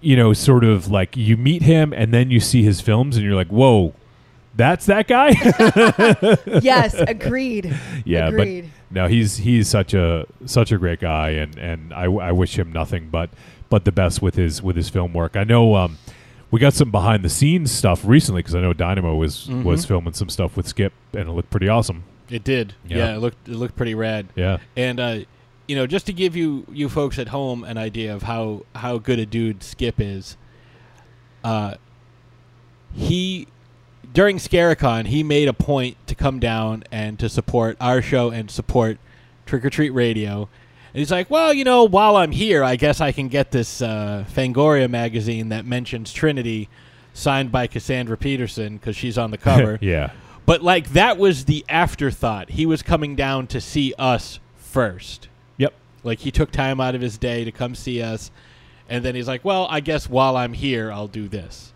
you know, sort of like you meet him and then you see his films and you're like, whoa. That's that guy. yes, agreed. yeah, agreed. but no, he's he's such a such a great guy, and and I, I wish him nothing but but the best with his with his film work. I know um, we got some behind the scenes stuff recently because I know Dynamo was was Mhm. filming some stuff with Skip, and it looked pretty awesome. it did. Yeah. Yeah, it looked it looked pretty rad. Yeah. and uh, you know, just to give you you folks at home an idea of how how good a dude Skip is. Uh, he during Scaricon, he made a point to come down and to support our show and support Trick or Treat Radio. And he's like, well, you know, while I'm here, I guess I can get this uh, Fangoria magazine that mentions Trinity, signed by Cassandra Peterson because she's on the cover. Yeah. But like that was the afterthought. He was coming down to see us first. Yep. Like he took time out of his day to come see us, and then he's like, "Well, I guess while I'm here, I'll do this."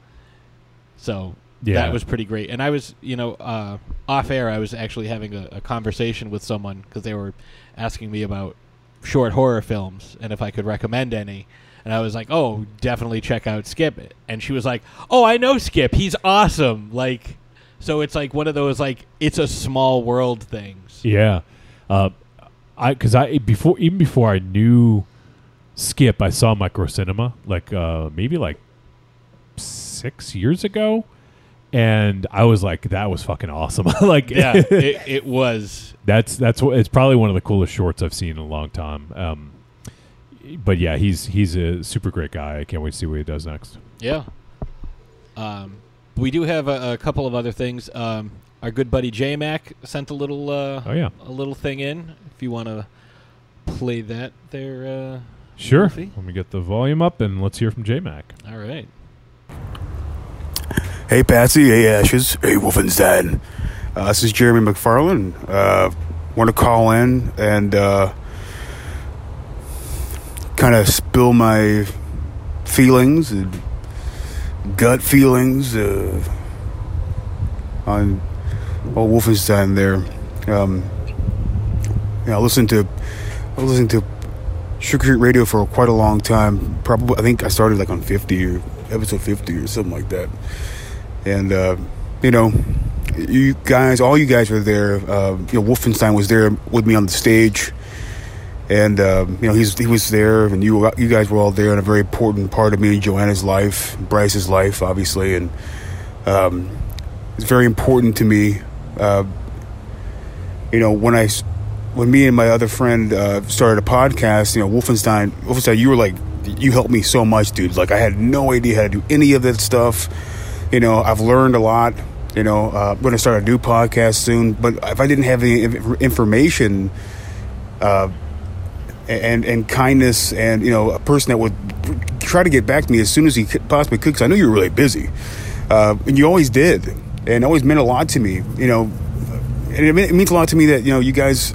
So Yeah. that was pretty great. And I was, you know, uh, off air, I was actually having a, a conversation with someone because they were asking me about short horror films and if I could recommend any. And I was like, "Oh, definitely check out Skip." And she was like, "Oh, I know Skip. He's awesome." Like, so it's like one of those like it's a small world things. Yeah, uh, I because I before even before I knew Skip, I saw Micro Cinema like uh, maybe like six years ago, and I was like, that was fucking awesome. like, Yeah, it, it was. that's that's what it's probably one of the coolest shorts I've seen in a long time. Um, but yeah, he's he's a super great guy. I can't wait to see what he does next. Yeah. Um, we do have a, a couple of other things. Um, our good buddy J Mac sent a little. Uh, Oh, yeah. a little thing in. If you want to play that, there. Uh, Sure. Wolfie. Let me get the volume up and let's hear from J Mac. All right. Hey Patsy, hey Ashes, hey Wolfenstein. Uh, this is Jeremy McFarland. Uh, Want to call in and uh, kind of spill my feelings and gut feelings uh, on old Wolfenstein there. Um, yeah, I listened to I was listening to Sugar Creek Radio for quite a long time. Probably, I think I started like on fifty or episode fifty or something like that. And uh, you know, you guys, all you guys were there. Uh, you know, Wolfenstein was there with me on the stage, and uh, you know he's he was there, and you you guys were all there, and a very important part of me and Joanna's life, Bryce's life, obviously, and um, it's very important to me. Uh, you know, when I when me and my other friend uh, started a podcast, you know, Wolfenstein, Wolfenstein, you were like, you helped me so much, dude. Like, I had no idea how to do any of that stuff. You know, I've learned a lot. You know, uh, I'm going to start a new podcast soon. But if I didn't have any information, uh, and and kindness, and you know, a person that would try to get back to me as soon as he possibly could, because I know you were really busy, uh, and you always did, and always meant a lot to me. You know, and it, it means a lot to me that you know you guys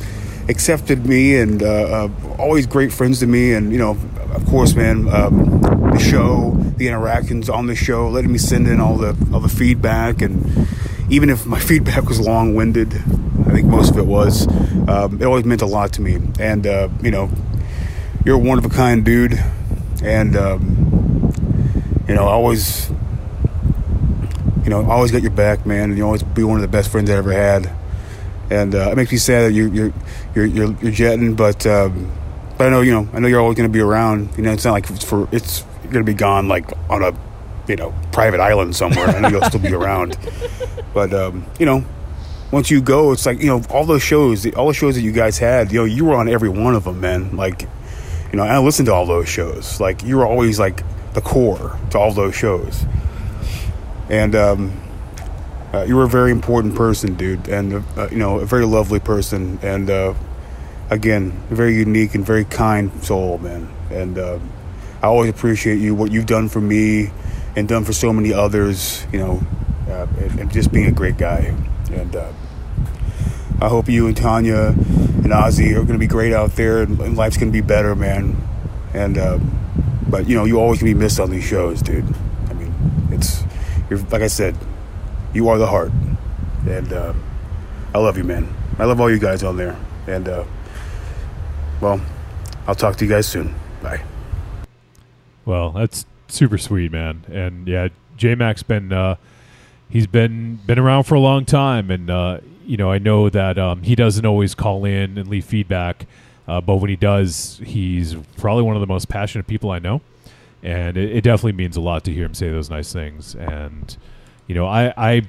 accepted me and uh, uh, always great friends to me, and you know, of course, man, um, the show, the interactions on the show, letting me send in all the all the feedback, and even if my feedback was long winded, I think most of it was, um, it always meant a lot to me, and uh, you know, you're a one of a kind dude, and um, you know, I always. You know, I always got your back, man, and you always be one of the best friends I ever had and uh, it makes me sad that you, you're you're you're, you're jetting, but um, but I know you know I know you're always going to be around. You know, it's not like it's for it's going to be gone like on a you know private island somewhere. I know you'll still be around, but um, you know. Once you go, it's like you know all those shows, all the shows that you guys had. You know, you were on every one of them, man. Like, you know, I listened to all those shows. Like, you were always like the core to all those shows. And um, uh, you were a very important person, dude, and uh, you know a very lovely person, and uh, again, very unique and very kind soul, man. And uh, I always appreciate you, what you've done for me, and done for so many others. You know, uh, and, just being a great guy. And uh, I hope you and Tanya and Ozzy are going to be great out there, and, life's going to be better, man. And uh, but you know, you always to be missed on these shows, dude. I mean, it's you're like I said you are the heart. And uh, I love you, man. I love all you guys on there. And, uh, well, I'll talk to you guys soon. Bye. Well, that's super sweet, man. And yeah, J Mac's been uh, he's been been around for a long time, and uh, you know I know that um, he doesn't always call in and leave feedback, uh, but when he does, he's probably one of the most passionate people I know, and it, it definitely means a lot to hear him say those nice things. And you know, I, I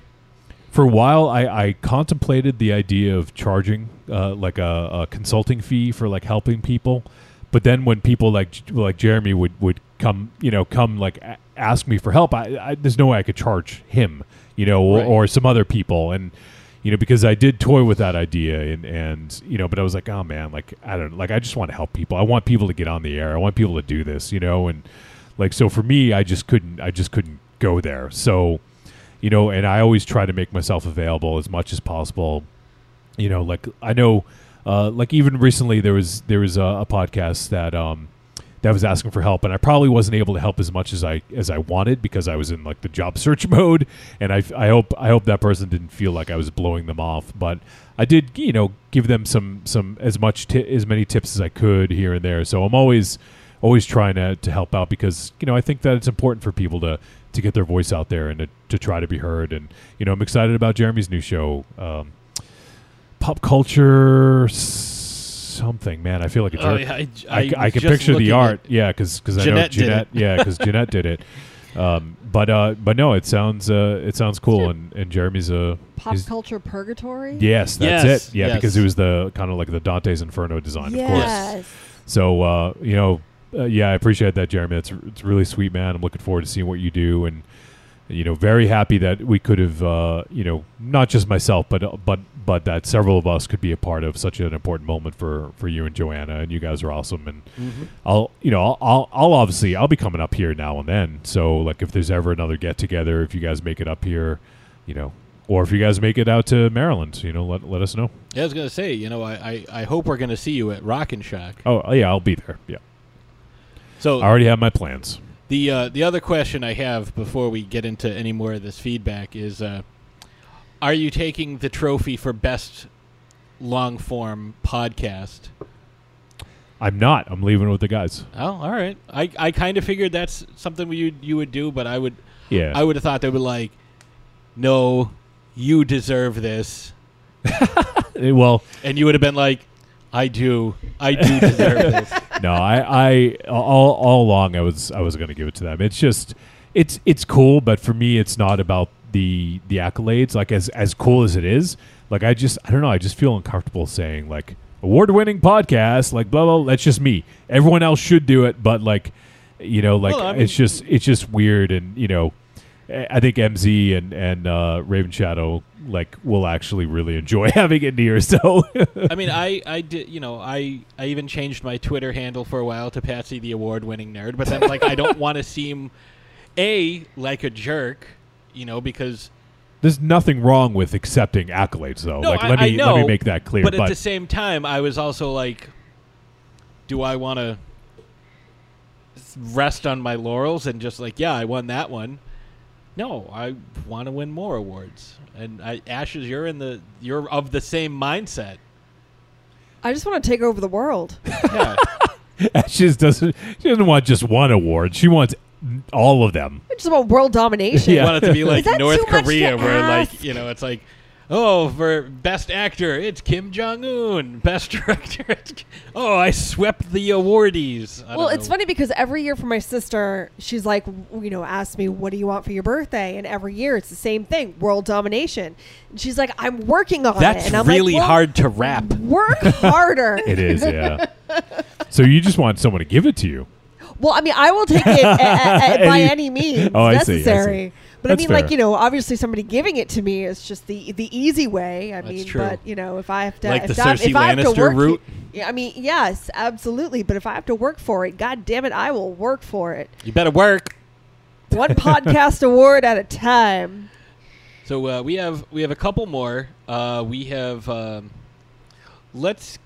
for a while I, I contemplated the idea of charging uh, like a, a consulting fee for like helping people. But then when people like like Jeremy would, would come you know come like a- ask me for help I, I there's no way I could charge him you know or, Right. or some other people. And you know because I did toy with that idea and and you know but I was like oh man like I don't like I just want to help people. I want people to get on the air. I want people to do this you know? And like so for me I just couldn't I just couldn't go there. So you know, and I always try to make myself available as much as possible. You know, like I know, uh, like even recently there was there was a, a podcast that um that was asking for help, and I probably wasn't able to help as much as I as I wanted because I was in like the job search mode, and I I hope I hope that person didn't feel like I was blowing them off, but I did you know give them some some as much ti- as many tips as I could here and there. So I'm always always trying to, to help out because you know I think that it's important for people to to get their voice out there and to, to try to be heard. And you know I'm excited about Jeremy's new show, um, pop culture something. Man, I feel like a Oh, jerk. yeah, I- I, I I can picture the art. Yeah, because because I know Jeanette did Jeanette. it. yeah, because Jeanette did it. Um, but uh, but no, it sounds uh, it sounds cool, and, and Jeremy's a Pop culture purgatory. Yes, that's Yes, it. Yeah, yes. because it was the kind of like the Dante's Inferno design, of course. So uh, you know, uh, yeah, I appreciate that, Jeremy. It's it's really sweet, man. I'm looking forward to seeing what you do, and you know, very happy that we could have, uh, you know, not just myself, but but but that several of us could be a part of such an important moment for for you and Joanna, and you guys are awesome. And Mhm. I'll, you know, I'll, I'll I'll obviously I'll be coming up here now and then. So like, if there's ever another get together, if you guys make it up here, you know. Or if you guys make it out to Maryland, you know, let, let us know. Yeah, I was gonna say, you know, I, I, I hope we're gonna see you at Rock and Shock. Oh, oh, yeah, I'll be there. Yeah. So I already have my plans. The uh, the other question I have before we get into any more of this feedback is, uh, are you taking the trophy for best long form podcast? I'm not. I'm leaving it with the guys. Oh, all right. I, I kind of figured that's something you you would do, but I would Yeah. I would have thought they would like, no, you deserve this, well, and you would have been like, I do, I do deserve this. No, I, I all all along I was I was going to give it to them. It's just it's it's cool, but for me, it's not about the the accolades. Like as as cool as it is, like I just I don't know. I just feel uncomfortable saying like award winning podcast, like blah blah. That's just me. Everyone else should do it, but like you know, like Well, I mean- it's just it's just weird, and you know. I think MZ and and uh, Raven Shadow like will actually really enjoy having it near. So I mean, I, I did, you know, I, I even changed my Twitter handle for a while to Patsy the award winning nerd, but then, like, I don't want to seem, A, like a jerk, you know, because. there's nothing wrong with accepting accolades, though. No, like I, let me know, let me make that clear. But, at the same time, I was also like, do I want to rest on my laurels and just like, yeah, I won that one? No, I want to win more awards. And I, Ashes, you're in the you're of the same mindset. I just want to take over the world. Yeah. Ashes doesn't she doesn't want just one award. She wants all of them. I just want world domination. You want it to be like North too much to Korea, where like you know, it's like, oh, for best actor, it's Kim Jong Un. Best director, it's, oh, I swept the awardees. I Well, don't it's funny because every year for my sister, she's like, you know, ask me, what do you want for your birthday? And every year it's the same thing, world domination. And she's like, I'm working on it. That's And I'm really like, well, hard to rap. Work harder. It is, yeah. so you just want someone to give it to you. Well, I mean, I will take it a- a- a- by Any- any means Oh, I see, I see. Necessary. But That's I mean, like you know, obviously somebody giving it to me is just the the easy way. I mean, true. but you know, if I have to, Like if the I, Cersei if I have to work, route? Yeah, I mean, yes, absolutely. But if I have to work for it, god damn it, I will work for it. You better work. One podcast award at a time. So uh, we have we have a couple more. Uh, we have um, let's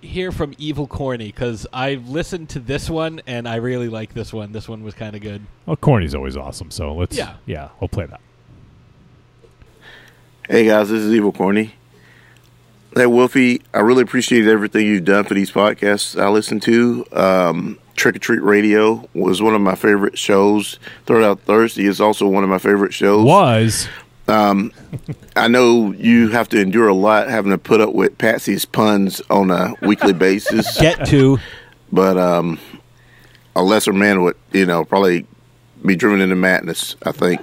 hear from Evil Corny because I've listened to this one and I really like this one. This one was kind of good. Well, corny's always awesome. So let's Yeah. yeah, we'll play that. Hey guys, this is Evil Corny. Hey Wolfie, I really appreciate everything you've done for these podcasts I listen to. Um, Trick or Treat Radio was one of my favorite shows. Throwdown Thursday is also one of my favorite shows. Was um, I know you have to endure a lot having to put up with Patsy's puns on a weekly basis. Get to, but um, a lesser man would, you know, probably be driven into madness. I think.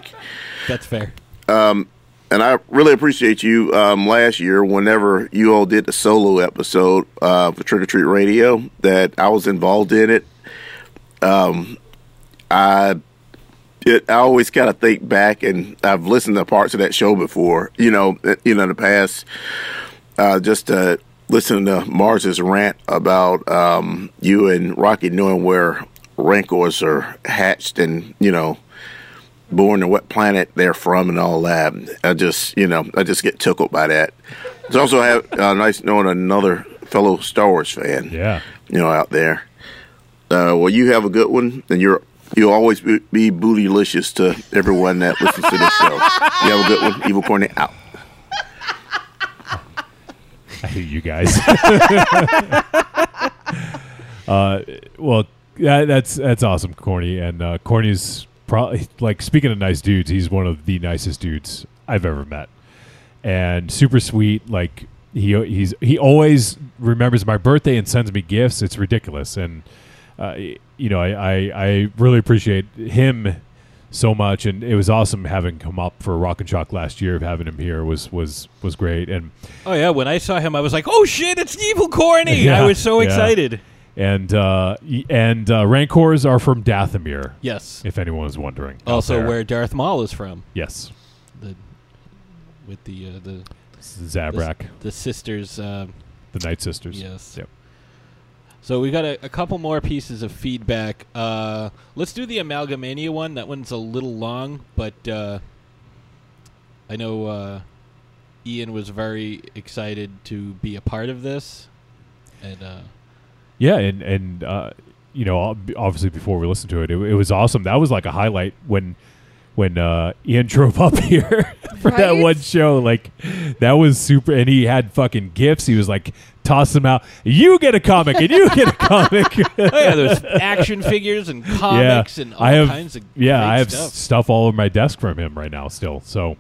That's fair. Um, and I really appreciate you um, last year whenever you all did the solo episode uh, for Trick or Treat Radio that I was involved in it. Um, I it, I always kind of think back, and I've listened to parts of that show before. You know, uh, you know, in the past, uh, just to listen to Mars's rant about um, you and Rocky knowing where rancors are hatched, and you know born and what planet they're from and all that. I just, you know, I just get tickled by that. It's also have, uh, nice knowing another fellow Star Wars fan. Yeah. You know, out there. Uh, well, you have a good one, and you're you'll always be, be bootylicious to everyone that listens to this show. You have a good one. Evil Corny out. I hate you guys. uh, well, that, that's that's awesome, Corny, and uh, Corny's probably like speaking of nice dudes. He's one of the nicest dudes I've ever met, and super sweet. Like he he's he always remembers my birthday and sends me gifts. It's ridiculous, and uh, you know I, I I really appreciate him so much, and it was awesome having come up for Rock and Shock last year. Of having him here was was was great, and Oh yeah, when I saw him, I was like, "Oh shit, it's Evil Corny!" Yeah, I was so yeah. excited. And uh, and uh, Rancors are from Dathomir. Yes. if anyone is wondering. Also, where Darth Maul is from. Yes. The with the uh, the Zabrak. the, the sisters. Uh, the Night Sisters. Yes. Yep. So we got a, a couple more pieces of feedback. Uh, let's do the Amalgamania one. That one's a little long, but uh, I know uh, Ian was very excited to be a part of this, and uh, Yeah, and and uh, you know, obviously before we listened to it, it, it was awesome. That was like a highlight when when uh, Ian drove up here for that one show. Like that was super, and he had fucking gifts. He was like tossing them out. You get a comic, and you get a comic. oh yeah, there's action figures and comics and all I have, kinds of yeah, I have stuff. stuff all over my desk from him right now still. So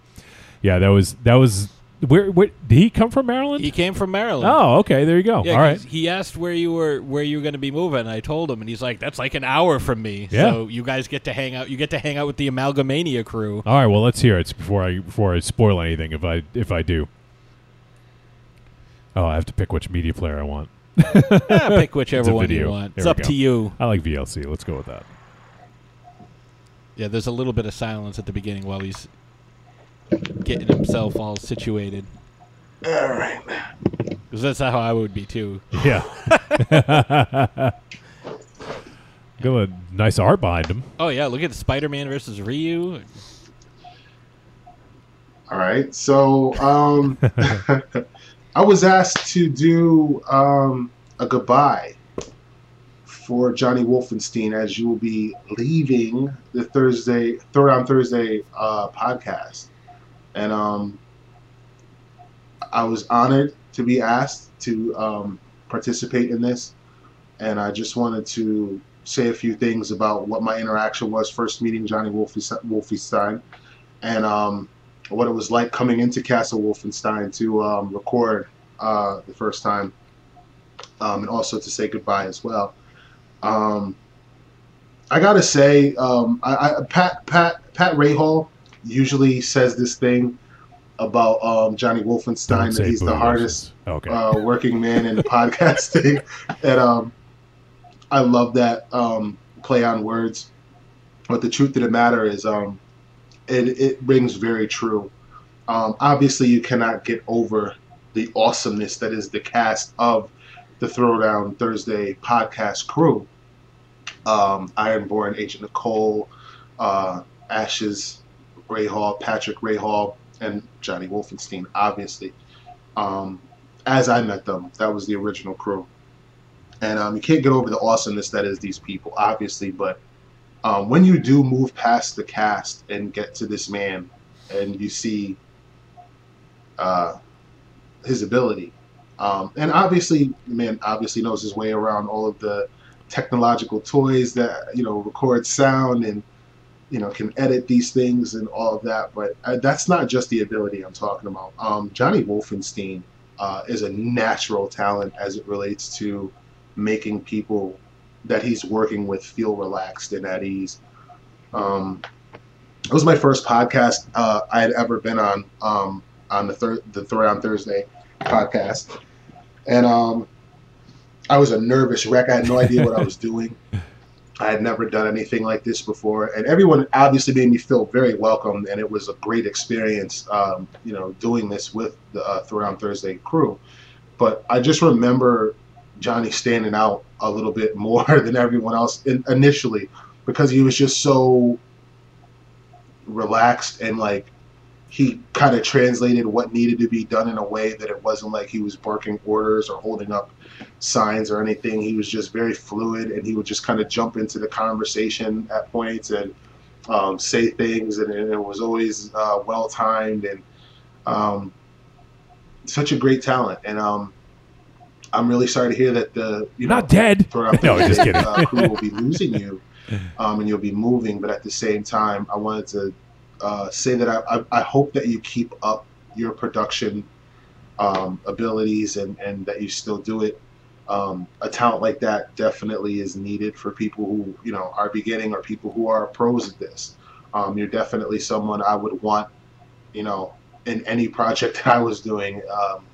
yeah, that was that was where where did he come from Maryland? He came from Maryland. Oh, okay, there you go. Yeah, all right. He asked where you were where you were going to be moving. And I told him, and he's like, "That's like an hour from me." Yeah. So you guys get to hang out. You get to hang out with the Amalgamania crew. All right, well, let's hear it before I before I spoil anything. If I if I do, oh, I have to pick which media player I want. Yeah, pick whichever one you want. There It's up go. to you. I like VLC. Let's go with that. Yeah, there's a little bit of silence at the beginning while he's getting himself all situated. All right. Because that's how I would be too. Yeah. Got a nice art behind him. Oh yeah, look at Spider-Man versus Ryu. All right. So um, I was asked to do um, a goodbye for Johnny Wolfenstein as you will be leaving the Thursday Throwdown Thursday uh, podcast, and um, I was honored to be asked to um, participate in this, and I just wanted to say a few things about what my interaction was first meeting Johnny Wolfenstein, and um, what it was like coming into Castle Wolfenstein to um, record uh, the first time, um, and also to say goodbye as well. Um, I gotta say, um, I, I, Pat Pat Pat Rahal usually says this thing about um, Johnny Wolfenstein that he's the hardest Okay. uh, working man in podcasting, and um, I love that um, play on words. But the truth of the matter is, um, it it rings very true. Um, obviously, you cannot get over the awesomeness that is the cast of the Throwdown Thursday podcast crew. Um, Ironborn, Agent Nicole, uh, Ashes, Ray Hall, Patrick Ray Hall, and Johnny Wolfenstein, obviously. Um, as I met them, that was the original crew. And um, you can't get over the awesomeness that is these people, obviously. But um, when you do move past the cast and get to this man, and you see uh, his ability, um, and obviously, man obviously knows his way around all of the technological toys that you know record sound and you know can edit these things and all of that. But uh, that's not just the ability I'm talking about. Um, Johnny Wolfenstein uh, is a natural talent as it relates to making people that he's working with feel relaxed and at ease. Um, it was my first podcast uh, I had ever been on um, on the thir- the Throwdown Thursday podcast, and um, I was a nervous wreck. I had no idea what I was doing. I had never done anything like this before, and everyone obviously made me feel very welcome, and it was a great experience, um, you know, doing this with the uh, Throwdown Thursday crew. But I just remember Johnny standing out a little bit more than everyone else in, initially because he was just so relaxed and like he kind of translated what needed to be done in a way that it wasn't like he was barking orders or holding up signs or anything. He was just very fluid and he would just kind of jump into the conversation at points and um, say things, and, and it was always uh, well timed and um, such a great talent. And um, I'm really sorry to hear that the you know Not dead. No, just kidding. Uh, crew will be losing you, um, and you'll be moving. But at the same time, I wanted to uh, say that I, I, I hope that you keep up your production um, abilities and, and that you still do it. Um, a talent like that definitely is needed for people who you know are beginning or people who are pros at this. Um, you're definitely someone I would want, you know, in any project that I was doing, um,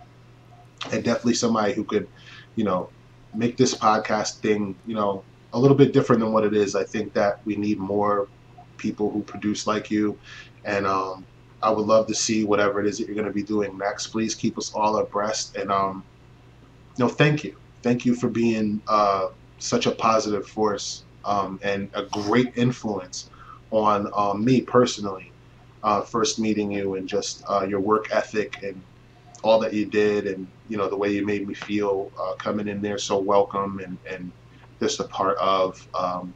and definitely somebody who could, you know, make this podcast thing, you know, a little bit different than what it is. I think that we need more people who produce like you, and um, I would love to see whatever it is that you're going to be doing next. Please keep us all abreast, and um, no, thank you, thank you for being uh, such a positive force um, and a great influence on um, me personally. Uh, first meeting you and just uh, your work ethic and all that you did, and you know the way you made me feel uh, coming in there so welcome and and just a part of. Um,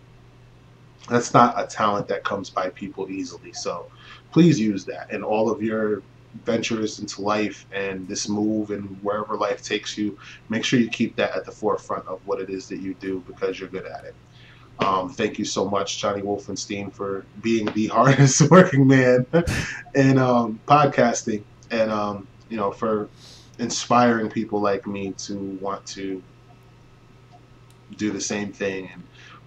that's not a talent that comes by people easily. So please use that in all of your ventures into life and this move and wherever life takes you. Make sure you keep that at the forefront of what it is that you do because you're good at it. Um, thank you so much, Johnny Wolfenstein, for being the hardest working man in um, podcasting and, um, you know, for inspiring people like me to want to do the same thing and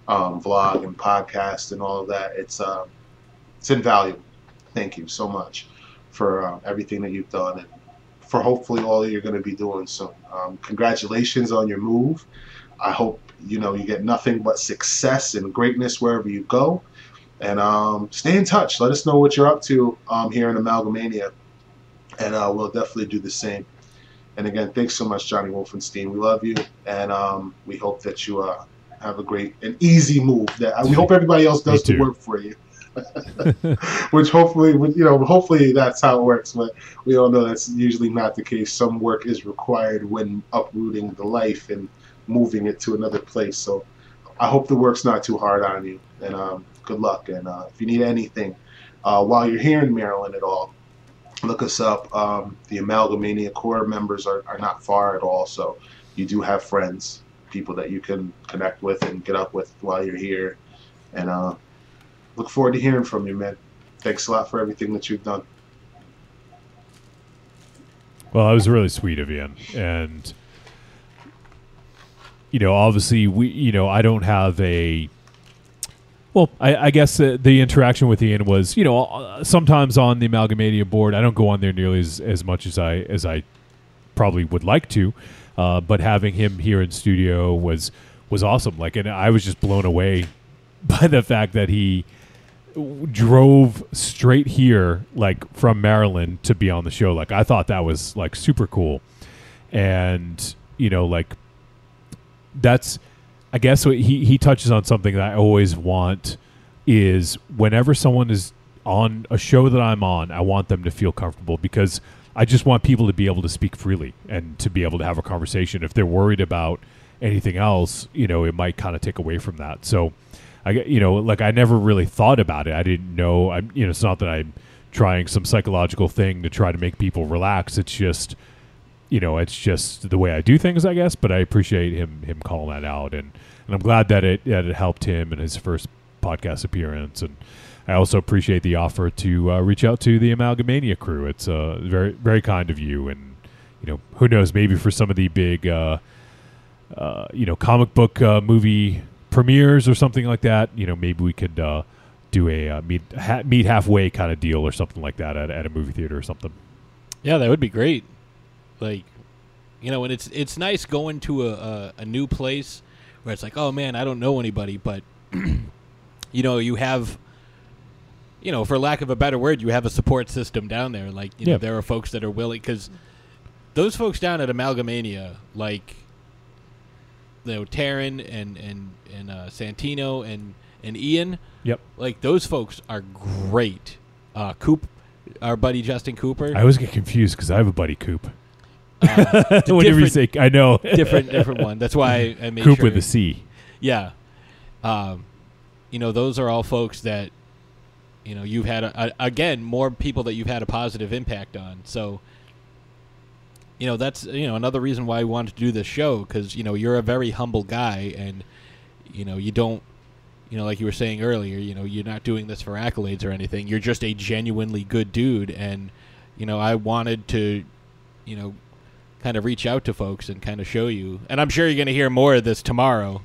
um, vlog and podcast and all of that. It's um, it's invaluable. Thank you so much for uh, everything that you've done and for hopefully all that you're going to be doing soon. Um, congratulations on your move. I hope you know you get nothing but success and greatness wherever you go. And um, stay in touch. Let us know what you're up to um, here in Amalgamania, and uh, we'll definitely do the same. And again, thanks so much, Johnny Wolfenstein. We love you, and um, we hope that you uh, have a great and easy move. That we hope everybody else does the too. work for you. Which hopefully, you know, hopefully that's how it works. But we all know that's usually not the case. Some work is required when uprooting the life and moving it to another place. So I hope the work's not too hard on you, and um, good luck. And uh, if you need anything uh, while you're here in Maryland at all, look us up. Um, the Amalgamania core members are, are not far at all, so you do have friends, people that you can connect with and get up with while you're here. And uh, look forward to hearing from you, man. Thanks a lot for everything that you've done. Well, that was really sweet of you, and you know, obviously, we, you know, I don't have a. Well, I, I guess uh, the interaction with Ian was, you know, uh, sometimes on the Amalgamania board, I don't go on there nearly as, as much as I as I probably would like to, uh, but having him here in studio was was awesome. Like, and I was just blown away by the fact that he drove straight here, like from Maryland, to be on the show. Like, I thought that was like super cool, and you know, like that's I guess what he he touches on something that I always want is whenever someone is on a show that I'm on, I want them to feel comfortable because I just want people to be able to speak freely and to be able to have a conversation. If they're worried about anything else, you know, it might kind of take away from that. So I you know, like I never really thought about it. I didn't know. I'm you know, it's not that I'm trying some psychological thing to try to make people relax. It's just you know, it's just the way I do things, I guess. But I appreciate him him calling that out, and, and I'm glad that it that it helped him in his first podcast appearance, and I also appreciate the offer to uh, reach out to the Amalgamania crew. It's uh, very very kind of you, and you know, who knows, maybe for some of the big, uh, uh, you know, comic book uh, movie premieres or something like that, you know, maybe we could uh, do a meet ha- meet halfway kind of deal or something like that at, at a movie theater or something. Yeah, that would be great. Like, you know, and it's it's nice going to a, a, a new place where it's like, oh man, I don't know anybody, but you know, you have, you know, for lack of a better word, you have a support system down there. Like, you know, Yeah. there are folks that are willing because those folks down at Amalgamania, like, you know, Taryn and and and uh, Santino and and Ian. Yep. Like those folks are great. Uh, Coop, our buddy Justin Cooper. I always get confused because I have a buddy Coop. Uh, Whenever you say, I know different, different one. That's why I made Coop sure. with a C. Yeah, um, you know, those are all folks that you know you've had a, a, again more people that you've had a positive impact on. So you know that's you know another reason why I wanted to do this show because you know you're a very humble guy and you know you don't you know like you were saying earlier you know you're not doing this for accolades or anything you're just a genuinely good dude and you know I wanted to you know kind of reach out to folks and kind of show you and I'm sure you're going to hear more of this tomorrow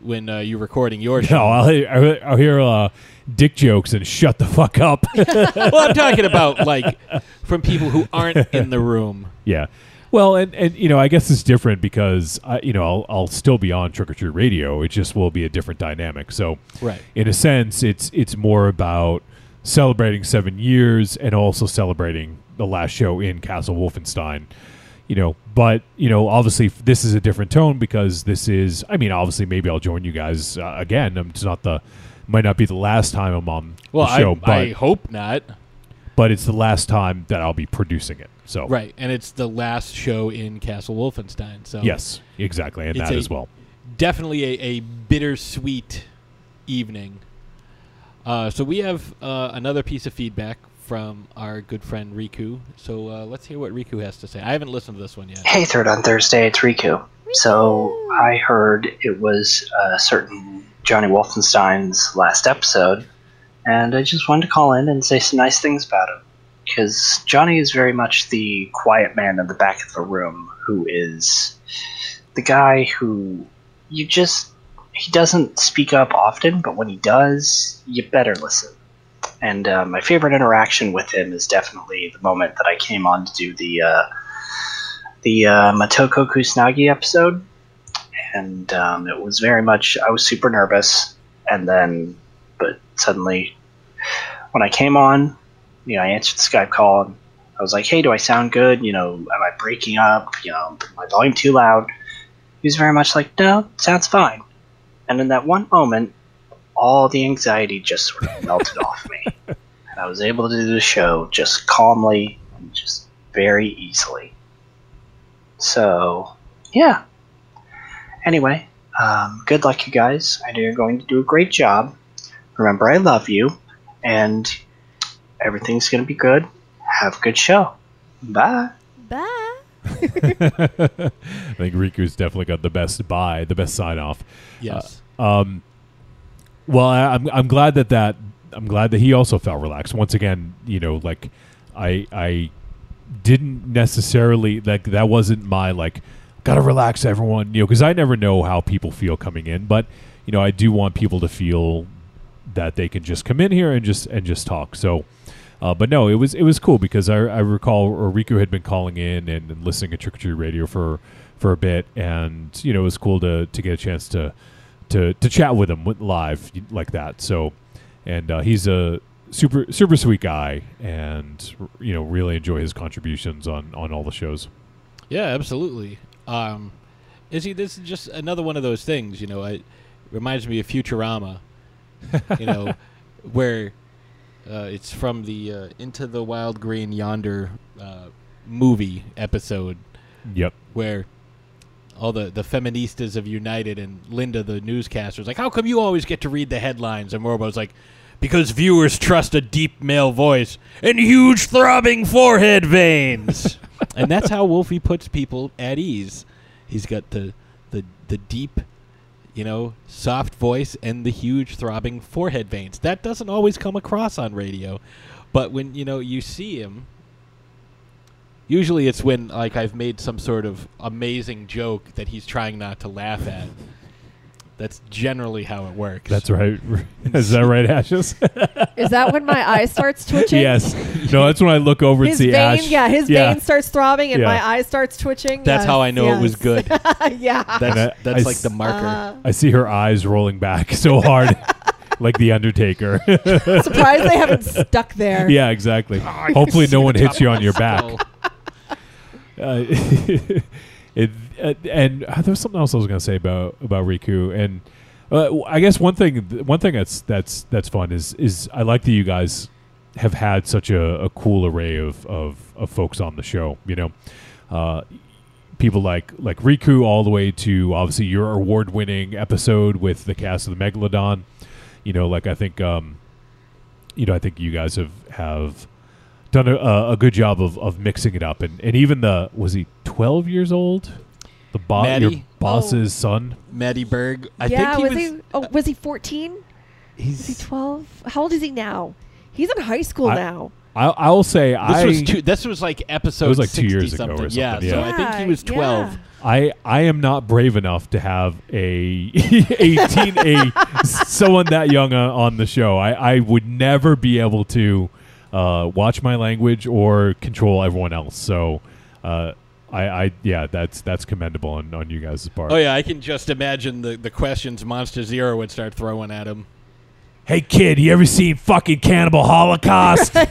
when uh, you're recording your show No, I'll hear, I'll hear- I'll hear uh, dick jokes and shut the fuck up. well, I'm talking about like from people who aren't in the room. Yeah. Well, and, and you know, I guess it's different because I, you know, I'll, I'll still be on Trick or Treat Radio. It just will be a different dynamic. So, Right. in a sense, it's it's more about celebrating seven years and also celebrating the last show in Castle Wolfenstein. You know, but you know, obviously, this is a different tone because this is. I mean, obviously, maybe I'll join you guys uh, again. It's not the might not be the last time I'm on Well, the show, I, but I hope not. but it's the last time that I'll be producing it. So Right, and it's the last show in Castle Wolfenstein. So Yes, exactly, and that a- as well. Definitely a, a bittersweet evening. Uh, so we have uh, another piece of feedback from our good friend Riku. So uh, let's hear what Riku has to say. I haven't listened to this one yet. Hey, Throwdown Thursday, it's Riku. So I heard it was a certain Johnny Wolfenstein's last episode, and I just wanted to call in and say some nice things about him. Because Johnny is very much the quiet man in the back of the room who is the guy who you just. He doesn't speak up often, but when he does, you better listen. And uh, my favorite interaction with him is definitely the moment that I came on to do the uh, the uh, Motoko Kusanagi episode, and um, it was very much I was super nervous, and then but suddenly, when I came on, you know, I answered the Skype call and I was like, "Hey, do I sound good? You know, am I breaking up? You know, my volume too loud?" He was very much like, "No, sounds fine." And in that one moment, all the anxiety just sort of melted off me, and I was able to do the show just calmly and just very easily. So, yeah. Anyway, um, good luck, you guys. I know you're going to do a great job. Remember, I love you, and everything's going to be good. Have a good show. Bye. Bye. I think Riku's definitely got the best buy, the best sign off. Yes. Uh, um, well, I, I'm I'm glad that that I'm glad that he also felt relaxed. Once again, you know, like I I didn't necessarily like that wasn't my like gotta relax everyone, you know, because I never know how people feel coming in, but you know, I do want people to feel that they can just come in here and just and just talk. So. Uh, but no, it was it was cool because I, I recall Riku had been calling in and, and listening to Trick or Treat Radio for for a bit, and you know it was cool to to get a chance to to to chat with him live like that. So, and uh, he's a super super sweet guy, and you know really enjoy his contributions on on all the shows. Yeah, absolutely. Um, is he? This is just another one of those things. You know, it reminds me of Futurama. you know, where uh, it's from the uh, Into the Wild Green Yonder uh, movie episode. Yep. Where all the the feministas have united, and Linda, the newscaster, is like, "How come you always get to read the headlines?" And Morbo's like. Because viewers trust a deep male voice and huge throbbing forehead veins. and that's how Wolfie puts people at ease. He's got the the the deep, you know, soft voice and the huge throbbing forehead veins. That doesn't always come across on radio, but when you know you see him, usually it's when like I've made some sort of amazing joke that he's trying not to laugh at. That's generally how it works. That's right. Is that right, Ashes? Is that when my eye starts twitching? yes. No, that's when I look over and see vein, Ash. yeah, his vein starts throbbing and Yeah. my eye starts twitching. That's how I Yes, know it was good. yeah. That's And I- that's I like the marker. Uh, I see her eyes rolling back so hard, like the Undertaker. Surprised they haven't stuck there. Yeah, exactly. Oh, Hopefully, no one hits you on your back. Uh, it, uh, and uh, there was something else I was going to say about about Riku, and uh, I guess one thing one thing that's that's that's fun is is I like that you guys have had such a, a cool array of, of of folks on the show. You know, uh, people like like Riku, all the way to obviously your award winning episode with the cast of the Megalodon. You know, like I think um, you know I think you guys have have done a, a good job of, of mixing it up, and, and even the was he twelve years old, the boss, your Maddie? boss's son. Maddie Berg. I yeah, think was, he was. he? Oh, was he fourteen? He's Is he twelve? How old is he now? He's in high school I- now. I I will say This I was two, this was like episode. It was like two 60 years ago or something. something, Yeah, yeah. so I think he was twelve. yeah. I I am not brave enough to have a eighteen a someone that young uh, on the show. I I would never be able to uh, watch my language or control everyone else. So. Uh, I, I yeah, that's that's commendable on, on you guys' part. Oh yeah, I can just imagine the the questions Monster Zero would start throwing at him. Hey kid, you ever seen fucking Cannibal Holocaust?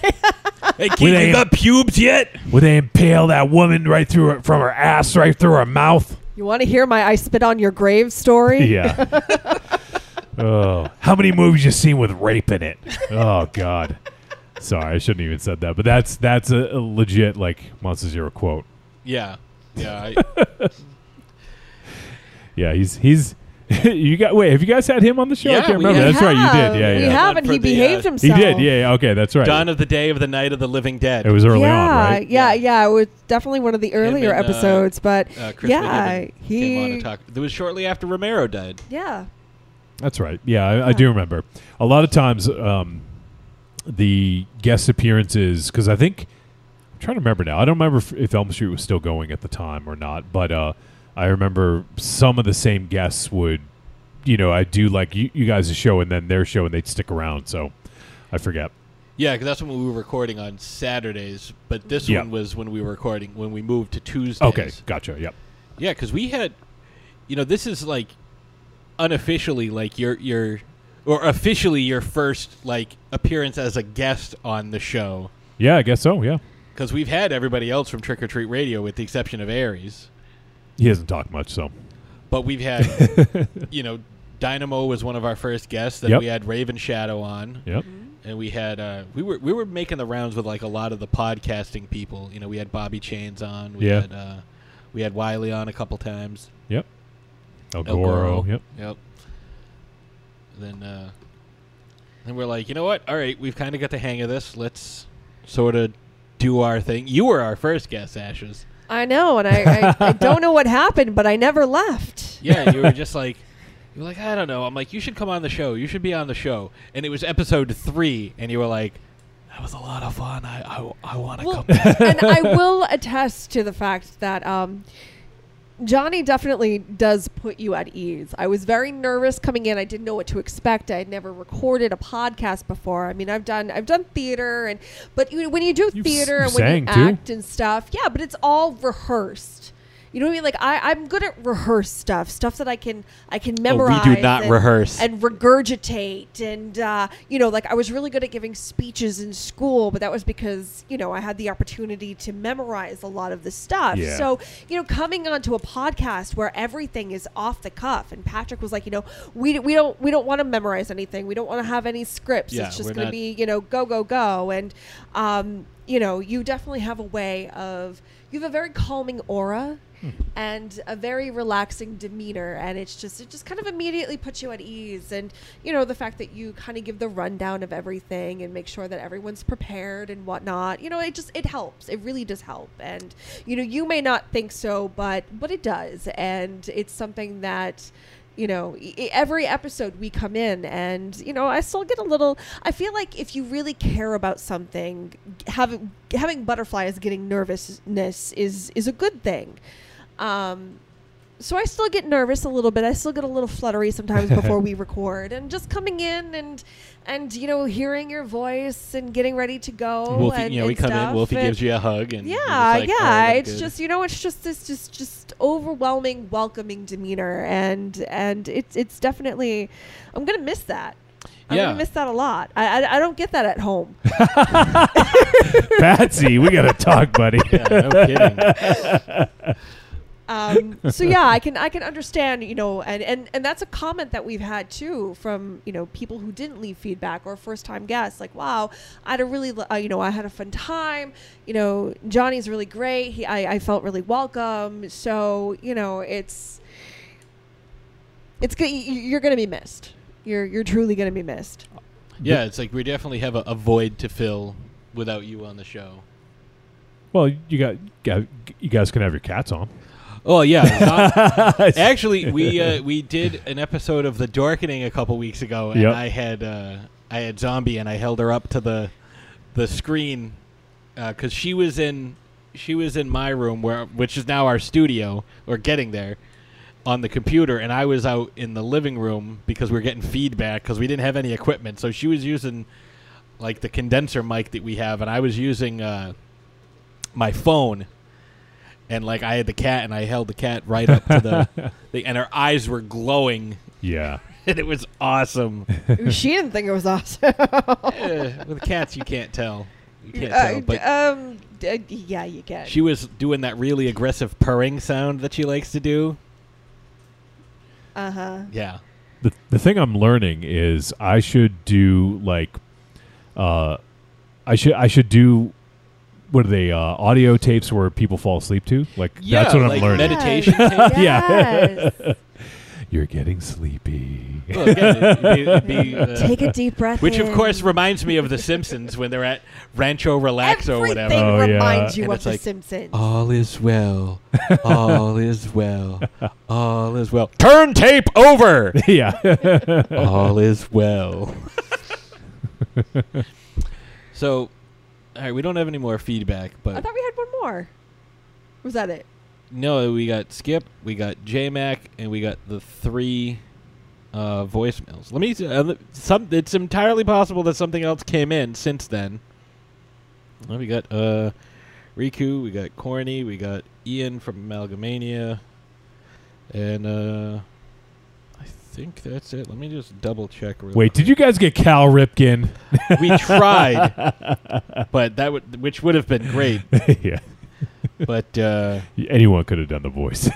Hey kid, a- you got pubes yet? Where they impale that woman right through her, from her ass right through her mouth? You want to hear my "I spit on your grave" story? Yeah. oh, how many movies you seen with rape in it? Oh God. Sorry, I shouldn't even said that, but that's that's a, a legit like Monster Zero quote. Yeah, yeah. I, Yeah, he's he's. you got wait? Have you guys had him on the show? I Yeah, can't we remember. have. That's right, you did. Yeah, We yeah. have, One and he the, behaved uh, himself. He did. Yeah, yeah. Okay, that's right. Dawn of the Day of the Night of the Living Dead. It was early yeah, on, right? yeah, yeah. It was definitely one of the earlier and, uh, episodes, but uh, Chris yeah, McGibbon came on he, and talked. It was shortly after Romero died. yeah, That's right. Yeah, I, I do remember. A lot of times, um, the guest appearances because I think I'm trying to remember now. I don't remember if, if Elm Street was still going at the time or not, but uh, I remember some of the same guests would, you know, I do like you, you guys' show and then their show, and they'd stick around. So I forget. Yeah, because that's when we were recording on Saturdays. But this Yeah. one was when we were recording when we moved to Tuesdays. Okay, gotcha. Yep. Yeah, because we had, you know, this is like unofficially like your your or officially your first like appearance as a guest on the show. Yeah, I guess so. Yeah, Because we've had everybody else from Trick or Treat Radio, with the exception of Aries. he hasn't talked much, so But we've had, you know, Dynamo was one of our first guests. Then Yep. we had Raven Shadow on. Yep. And we had uh, we were we were making the rounds with like a lot of the podcasting people. You know, we had Bobby Chains on. We Yeah. had uh, we had Wiley on a couple times. Yep. El El Goro, Goro. yep. Yep. Then uh, then we're like, you know what? All right, we've kind of got the hang of this. Let's sort of do our thing. You were our first guest, Ashes. I know, and I, I, I don't know what happened, but I never left. Yeah, you were just like, you were like, I don't know. I'm like, you should come on the show. You should be on the show. And it was episode three, and you were like, that was a lot of fun. I I, I want to Well, come. Back. and I will attest to the fact that um, Johnny definitely does put you at ease. I was very nervous coming in. I didn't know what to expect. I had never recorded a podcast before. I mean, I've done I've done theater and but you know, when you do theater you and when you sang, too. act and stuff, yeah, but it's all rehearsed. You know what I mean? Like I, I'm good at rehearse stuff, stuff that I can I can memorize. Oh, we do not and- rehearse. and regurgitate and uh, you know like i was really good at giving speeches in school but that was because you know i had the opportunity to memorize a lot of the stuff Yeah. so you know coming onto a podcast where everything is off the cuff and patrick was like you know we, we don't we don't want to memorize anything we don't want to have any scripts Yeah, it's just going to be you know go go go and um, you know you definitely have a way of you have a very calming aura hmm. and a very relaxing demeanor and it's just it just kind of immediately puts you at ease. And you know the fact that you kind of give the rundown of everything and make sure that everyone's prepared and whatnot you know it just it helps. It really does help. And you know you may not think so but but it does. And it's something that you know every episode we come in and you know i still get a little i feel like if you really care about something having having butterflies getting nervousness is is a good thing um so I still get nervous a little bit. I still get a little fluttery sometimes before we record, and just coming in and and you know hearing your voice and getting ready to go. Wolfie, and, you know, we come in. Wolfie and- gives you a hug, and yeah, like, yeah. "All right, I'm it's good." just you know, it's just this just just overwhelming, welcoming demeanor, and and it's it's definitely. I'm gonna miss that. I'm Yeah. gonna miss that a lot. I, I I don't get that at home. Patsy, we gotta talk, buddy. Yeah, no kidding. um, so yeah, I can I can understand, you know, and, and and that's a comment that we've had too from you know people who didn't leave feedback or first time guests, like wow, I had a really uh, you know I had a fun time, you know Johnny's really great, he I, I felt really welcome, so you know it's it's good you're gonna be missed, you're you're truly gonna be missed. yeah, it's like we definitely have a, a void to fill without you on the show. Well, you got, got you guys can have your cats on. Oh yeah, Zo- actually, we uh, we did an episode of the Dorkening a couple weeks ago, and Yep. I had uh, I had Zombie, and I held her up to the the screen because she was in she was in my room, where which is now our studio, or getting there on the computer, and I was out in the living room because we were getting feedback because we didn't have any equipment, so she was using like the condenser mic that we have, and I was using uh, my phone and like I had the cat, and I held the cat right up to the thing, and her eyes were glowing, Yeah. and it was awesome. she didn't think it was awesome. Eh, with cats, you can't tell. You can't Uh, tell, but um, d- yeah, you can. she was doing that really aggressive purring sound that she likes to do. Uh huh. Yeah, The the thing I'm learning is I should do like, uh, I should I should do. What are they? Uh, audio tapes where people fall asleep to? Like Yeah, that's what like I'm learning. meditation tapes. yeah. Yes. You're getting sleepy. Well, again, it'd be- it'd be, uh, Take a deep breath Which, of in. course, reminds me of The Simpsons when they're at Rancho Relax or whatever. Everything Oh, yeah. reminds you And of The like, Simpsons. All is well. All is well. All is well. Turn tape over. yeah. All is well. so, all right, we don't have any more feedback, but I thought we had one more. Was that it? no, we got Skip, we got J Mac, and we got the three uh, voicemails. Let me. Uh, some. It's entirely possible that something else came in since then. Well, we got uh, Riku, we got Corny, we got Ian from Amalgamania, and uh, think that's it. Let me just double check. Real Wait, did you guys get Cal Ripken? we tried, but that would which would have been great. yeah. But uh, Anyone could have done the voice.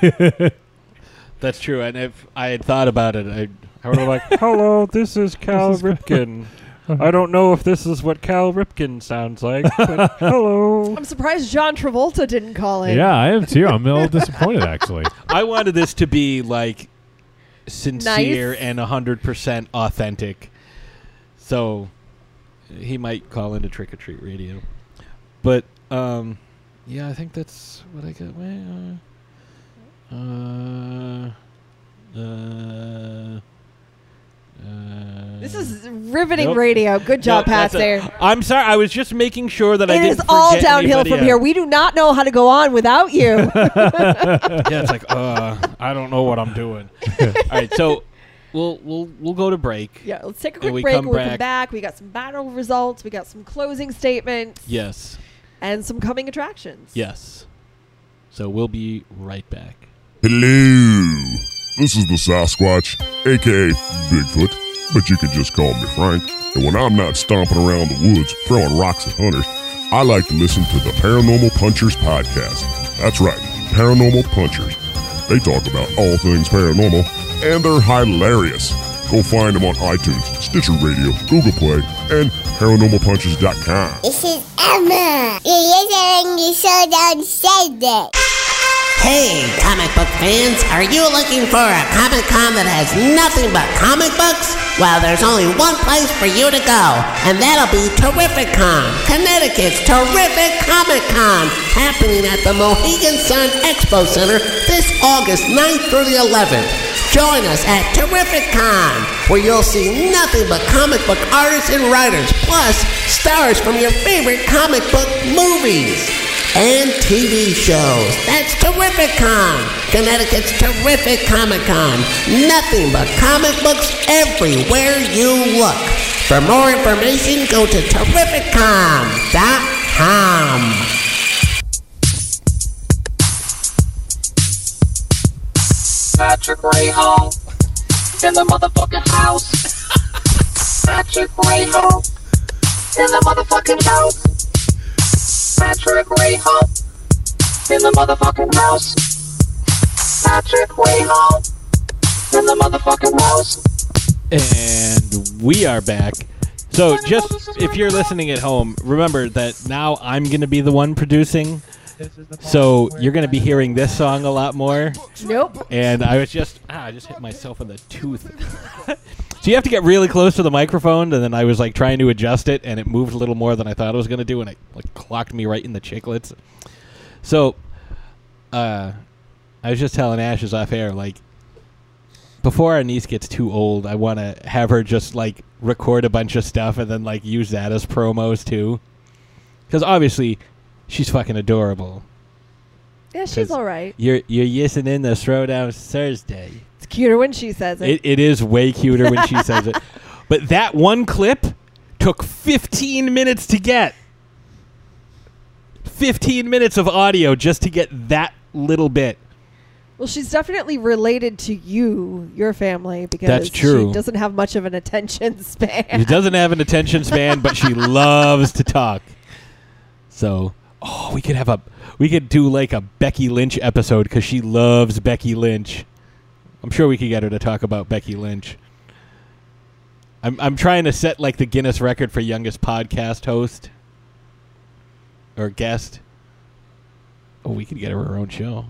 that's true. And if I had thought about it, I, I would have like, "Hello, this is Cal Ripken. I don't know if this is what Cal Ripken sounds like, but hello." I'm surprised John Travolta didn't call in. yeah, I am too. I'm a little disappointed actually. I wanted this to be like sincere Nice. and hundred percent authentic. So he might call into Trick or Treat Radio, but um, yeah, I think that's what I got. Well, uh, uh, uh, This is riveting Nope. radio. Good job, No, Pat. There. I'm sorry. I was just making sure that I It didn't is all downhill from else. here. We do not know how to go on without you. yeah, it's like, uh, I don't know what I'm doing. All right, so we'll we'll we'll go to break. yeah, let's take a quick we break. come We'll come back- back. We got some battle results. We got some closing statements. Yes, And some coming attractions. yes. So we'll be right back. Hello, this is the Sasquatch, aka Bigfoot, but you can just call me Frank. And when I'm not stomping around the woods throwing rocks at hunters, I like to listen to the Paranormal Punchers podcast. That's right, Paranormal Punchers. They talk about all things paranormal, and they're hilarious. Go find them on iTunes, Stitcher Radio, Google Play, and ParanormalPunchers.com. This is Emma. You're listening to Showdown Sunday. Hey, comic book fans, are you looking for a Comic Con that has nothing but comic books? Well, there's only one place for you to go, and that'll be Terrificon, Connecticut's Terrific Comic Con, happening at the Mohegan Sun Expo Center this August 9th through the 11th. Join us at Terrificon, where you'll see nothing but comic book artists and writers, plus stars from your favorite comic book movies and TV shows. That's Terrificon, Connecticut's terrific Comic Con. Nothing but comic books everywhere you look. For more information, go to terrificcon.com. Patrick Ray Hall in the motherfucking house. Patrick Ray Hall in the motherfucking house. Patrick Ray Hall in the motherfucking house. Patrick Ray Hall in the motherfucking house. And we are back. So, just if you're listening at home, remember that now I'm going to be the one producing. So, you're going to be hearing this song a lot more. Nope. And I was just, ah, I just hit myself in the tooth. so, you have to get really close to the microphone, and then I was like trying to adjust it, and it moved a little more than I thought it was going to do, and it like clocked me right in the chiclets. So, uh, I was just telling Ashes off air, like, before our niece gets too old, I want to have her just like record a bunch of stuff and then like use that as promos too. Because obviously, she's fucking adorable. Yeah, she's all right. You're you're yissing in the Throwdown Thursday. Cuter when she says it. It, it is way cuter when she says it. But that one clip took 15 minutes to get. 15 minutes of audio just to get that little bit. Well, she's definitely related to you, your family, because That's true. she doesn't have much of an attention span. She doesn't have an attention span, but she loves to talk. So, oh, we could have a we could do like a Becky Lynch episode because she loves Becky Lynch. I'm sure we could get her to talk about Becky Lynch. I'm I'm trying to set like the Guinness record for youngest podcast host or guest. Oh, we could get her her own show.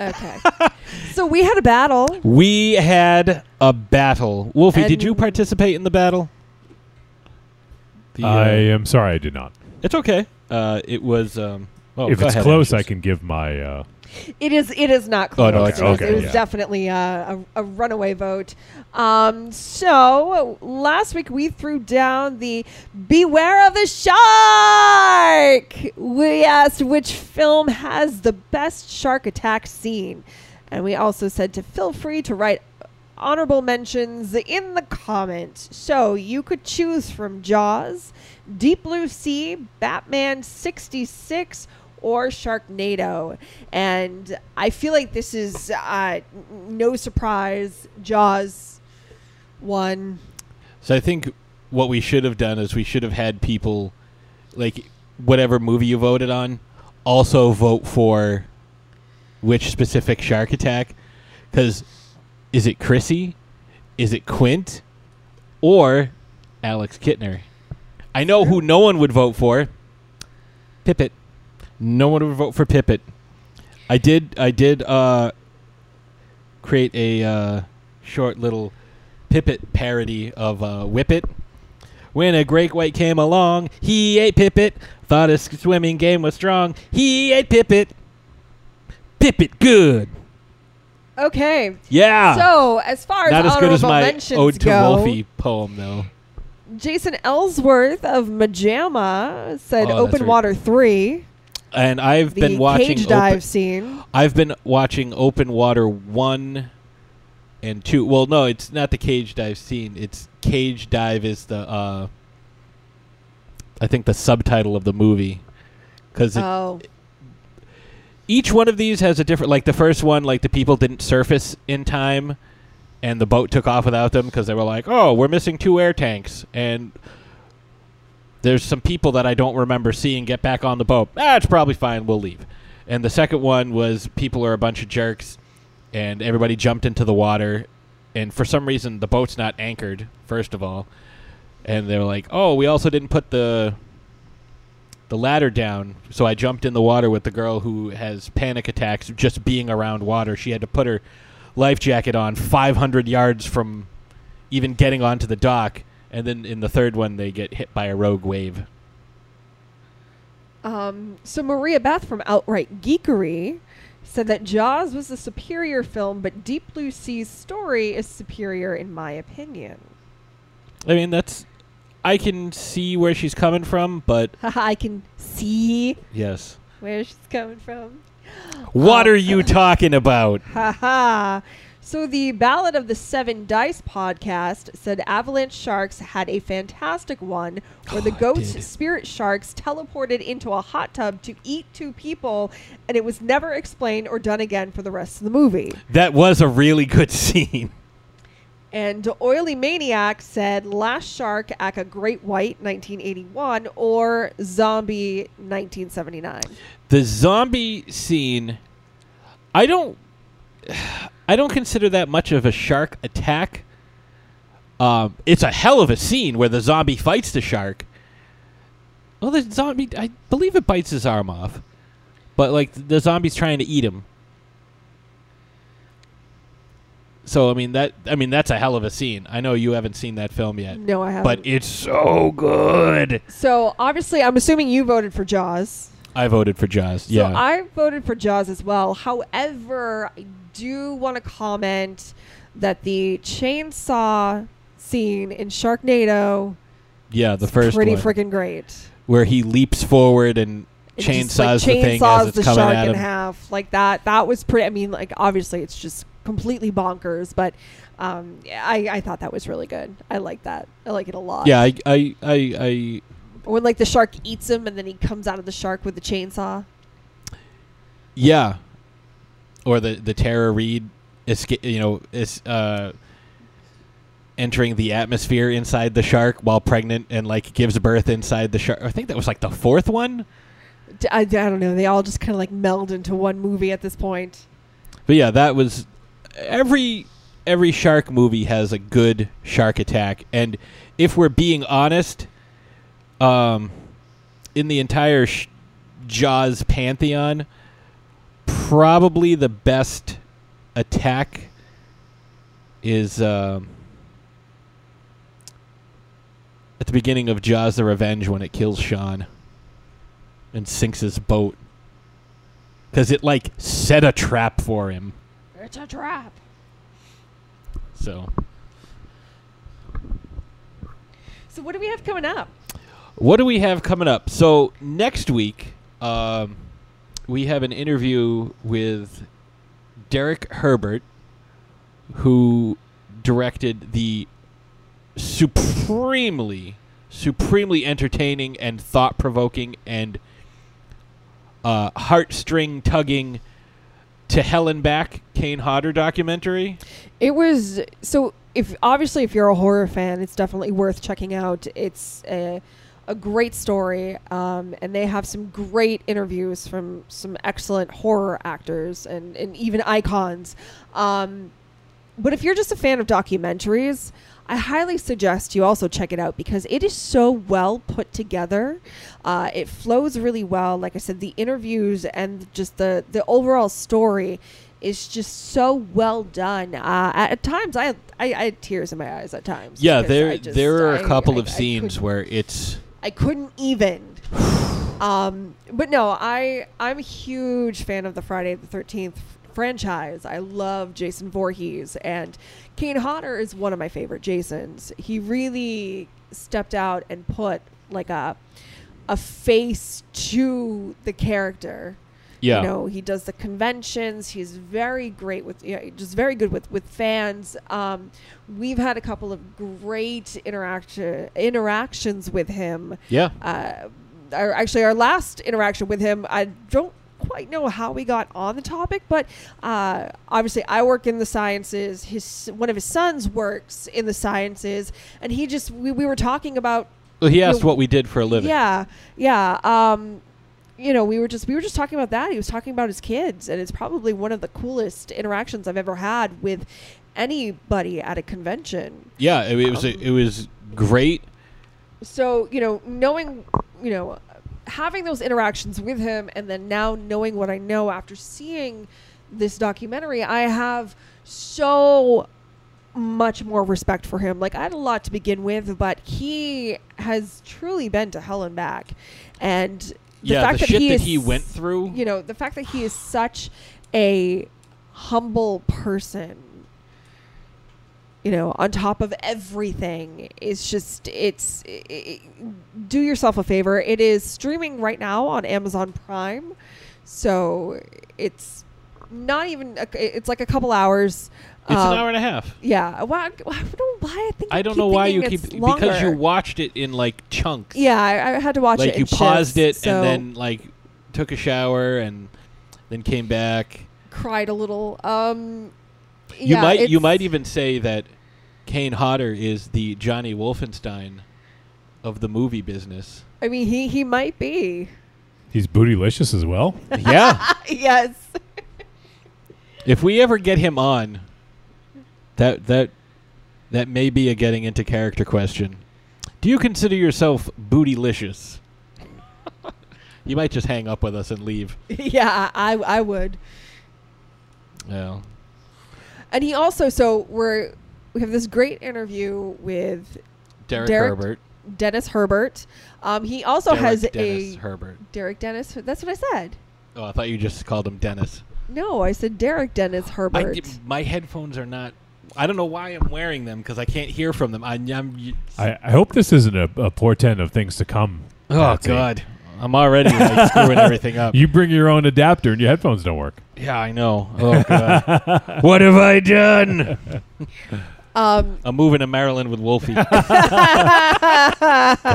Okay. so we had a battle. We had a battle. Wolfie, did you participate in the battle? The, uh, I am sorry, I did not. It's okay. Uh, it was. Um, oh, if go it's ahead, close, Ashes. I can give my. Uh, It is. It is not Oh, close. no, it's- it was, okay, it was yeah. definitely uh, a, a runaway vote. Um, so last week we threw down the "Beware of the Shark." We asked which film has the best shark attack scene, and we also said to feel free to write honorable mentions in the comments. So you could choose from Jaws, Deep Blue Sea, Batman 66, or Sharknado. And I feel like this is uh, no surprise. Jaws won. So I think what we should have done is we should have had people, like whatever movie you voted on, also vote for which specific shark attack. Because is it Chrissy? Is it Quint? Or Alex Kintner? I know who no one would vote for. Pippet. No one would vote for Pippet. I did. I did uh, create a uh, short little Pippet parody of uh, Whip It. When a great white came along, he ate Pippet. Thought his swimming game was strong. He ate Pippet. Pippet good. Okay. Yeah. So as far as Not as good as my Ode to go, Wolfie poem, though. Jason Ellsworth of Majama said Oh, Open right. Water 3. And I've The been watching cage dive open, scene. I've been watching Open Water one and two. Well, no, it's not the cage dive scene. It's cage dive is the uh, I think the subtitle of the movie because Oh. each one of these has a different. Like the first one, like the people didn't surface in time, and the boat took off without them because they were like, "Oh, we're missing two air tanks," and there's some people that I don't remember seeing get back on the boat. Ah, it's probably fine. We'll leave. And the second one was people are a bunch of jerks, and everybody jumped into the water, and for some reason the boat's not anchored. First of all, and they're like, "Oh, we also didn't put the the ladder down." So I jumped in the water with the girl who has panic attacks just being around water. She had to put her life jacket on 500 yards from even getting onto the dock. And then in the third one, they get hit by a rogue wave. Um, so Maria Beth from Outright Geekery said that Jaws was a superior film, but Deep Blue Sea's story is superior in my opinion. I mean, that's. I can see where she's coming from, but I can see yes. where she's coming from. What Um, are you talking about? Haha. So the Ballad of the Seven Dice podcast said Avalanche Sharks had a fantastic one where the oh, ghost spirit sharks teleported into a hot tub to eat two people, and it was never explained or done again for the rest of the movie. That was a really good scene. And Oily Maniac said Last Shark at a Great White 1981 or Zombie 1979. The zombie scene, I don't, I don't consider that much of a shark attack. Um, it's a hell of a scene where the zombie fights the shark. Well, the zombie, I believe it bites his arm off, but like the zombie's trying to eat him. So I mean that I mean that's a hell of a scene. I know you haven't seen that film yet. No, I haven't. But it's so good. So obviously, I'm assuming you voted for Jaws. I voted for Jaws. So yeah. I voted for Jaws as well. However, I do want to comment that the chainsaw scene in Sharknado yeah, the first pretty freaking great. where he leaps forward and It chainsaws just, like, the thing as it's the coming shark at in half like that. That was pretty. I mean, like obviously it's just completely bonkers, but um, I I thought that was really good. I like that. I like it a lot. Yeah, I, I, I, I, Or when like the shark eats him and then he comes out of the shark with the chainsaw. yeah. Or the the Tara Reid, esca- you know, is uh, entering the atmosphere inside the shark while pregnant and like gives birth inside the shark. I think that was like the fourth one. I, I don't know. They all just kind of like meld into one movie at this point. But yeah, that was every every shark movie has a good shark attack, and if we're being honest, um, in the entire sh- Jaws pantheon, probably the best attack is um, at the beginning of Jaws: The Revenge when it kills Sean and sinks his boat because it like set a trap for him. It's a trap. So, So what do we have coming up? What do we have coming up? So next week, um, we have an interview with Derek Herbert, who directed the supremely, supremely entertaining and thought-provoking and uh, heartstring tugging to hell and back Kane Hodder documentary. It was so. If obviously, if you're a horror fan, it's definitely worth checking out. It's a, a great story, um, and they have some great interviews from some excellent horror actors and, and even icons. Um, but if you're just a fan of documentaries, I highly suggest you also check it out because it is so well put together. Uh, it flows really well. Like I said, the interviews and just the the overall story is just so well done. Uh, at, times, I, I I had tears in my eyes. At times, Yeah, there just- there are a I- couple I- of I scenes where it's I couldn't even. um, but no, I I'm a huge fan of the Friday the Thirteenth franchise. I love Jason Voorhees, and Kane Hodder is one of my favorite Jasons. He really stepped out and put like a a face to the character. Yeah. You know, he does the conventions. He's very great with, yeah, just very good with with fans. Um, we've had a couple of great interaction interactions with him. Yeah. Uh, our, actually, our last interaction with him, I don't quite know how we got on the topic, but uh, obviously, I work in the sciences. His one of his sons works in the sciences, and he just we, we were talking about. well, he you asked know, what we did for a living. yeah, yeah. Um, you know, we were just we were just talking about that. He was talking about his kids, and it's probably one of the coolest interactions I've ever had with anybody at a convention. Yeah, it, it was Um, it was great. So you know, knowing you know, having those interactions with him, and then now knowing what I know after seeing this documentary, I have so much more respect for him. Like I had a lot to begin with, but he has truly been to hell and back, and the Yeah, fact the that shit he that he went through. You know, the fact that he is such a humble person. You know, on top of everything, it's just it's i i do yourself a favor. It is streaming right now on Amazon Prime, so it's not even. A, it's like a couple hours. It's Um, an hour and a half. Yeah, well, I, I don't know why I think I I don't know why you keep it's because you watched it in like chunks. Yeah, I, I had to watch like it. in you paused shifts, it so and then like took a shower and then came back. cried a little. Um, You yeah, might you might even say that Kane Hodder is the Johnny Wolfenstein of the movie business. I mean, he he might be. He's bootylicious as well. Yeah. yes. if we ever get him on, that that that may be a getting into character question. Do you consider yourself bootylicious? you might just hang up with us and leave. yeah, I I would. Yeah. And he also so we're we have this great interview with Derek Herbert. Dennis Herbert. Um, he also Derek has Dennis a Herbert. Derek Dennis. That's what I said. Oh, I thought you just called him Dennis. No, I said Derek Dennis Herbert. my headphones are not. I don't know why I'm wearing them because I can't hear from them. I, I'm. I, I hope this isn't a, a portent of things to come. Oh Patsy. God, I'm already like screwing everything up. You bring your own adapter and your headphones don't work. Yeah, I know. Oh God, what have I done? Um, I'm moving to Maryland with Wolfie. Come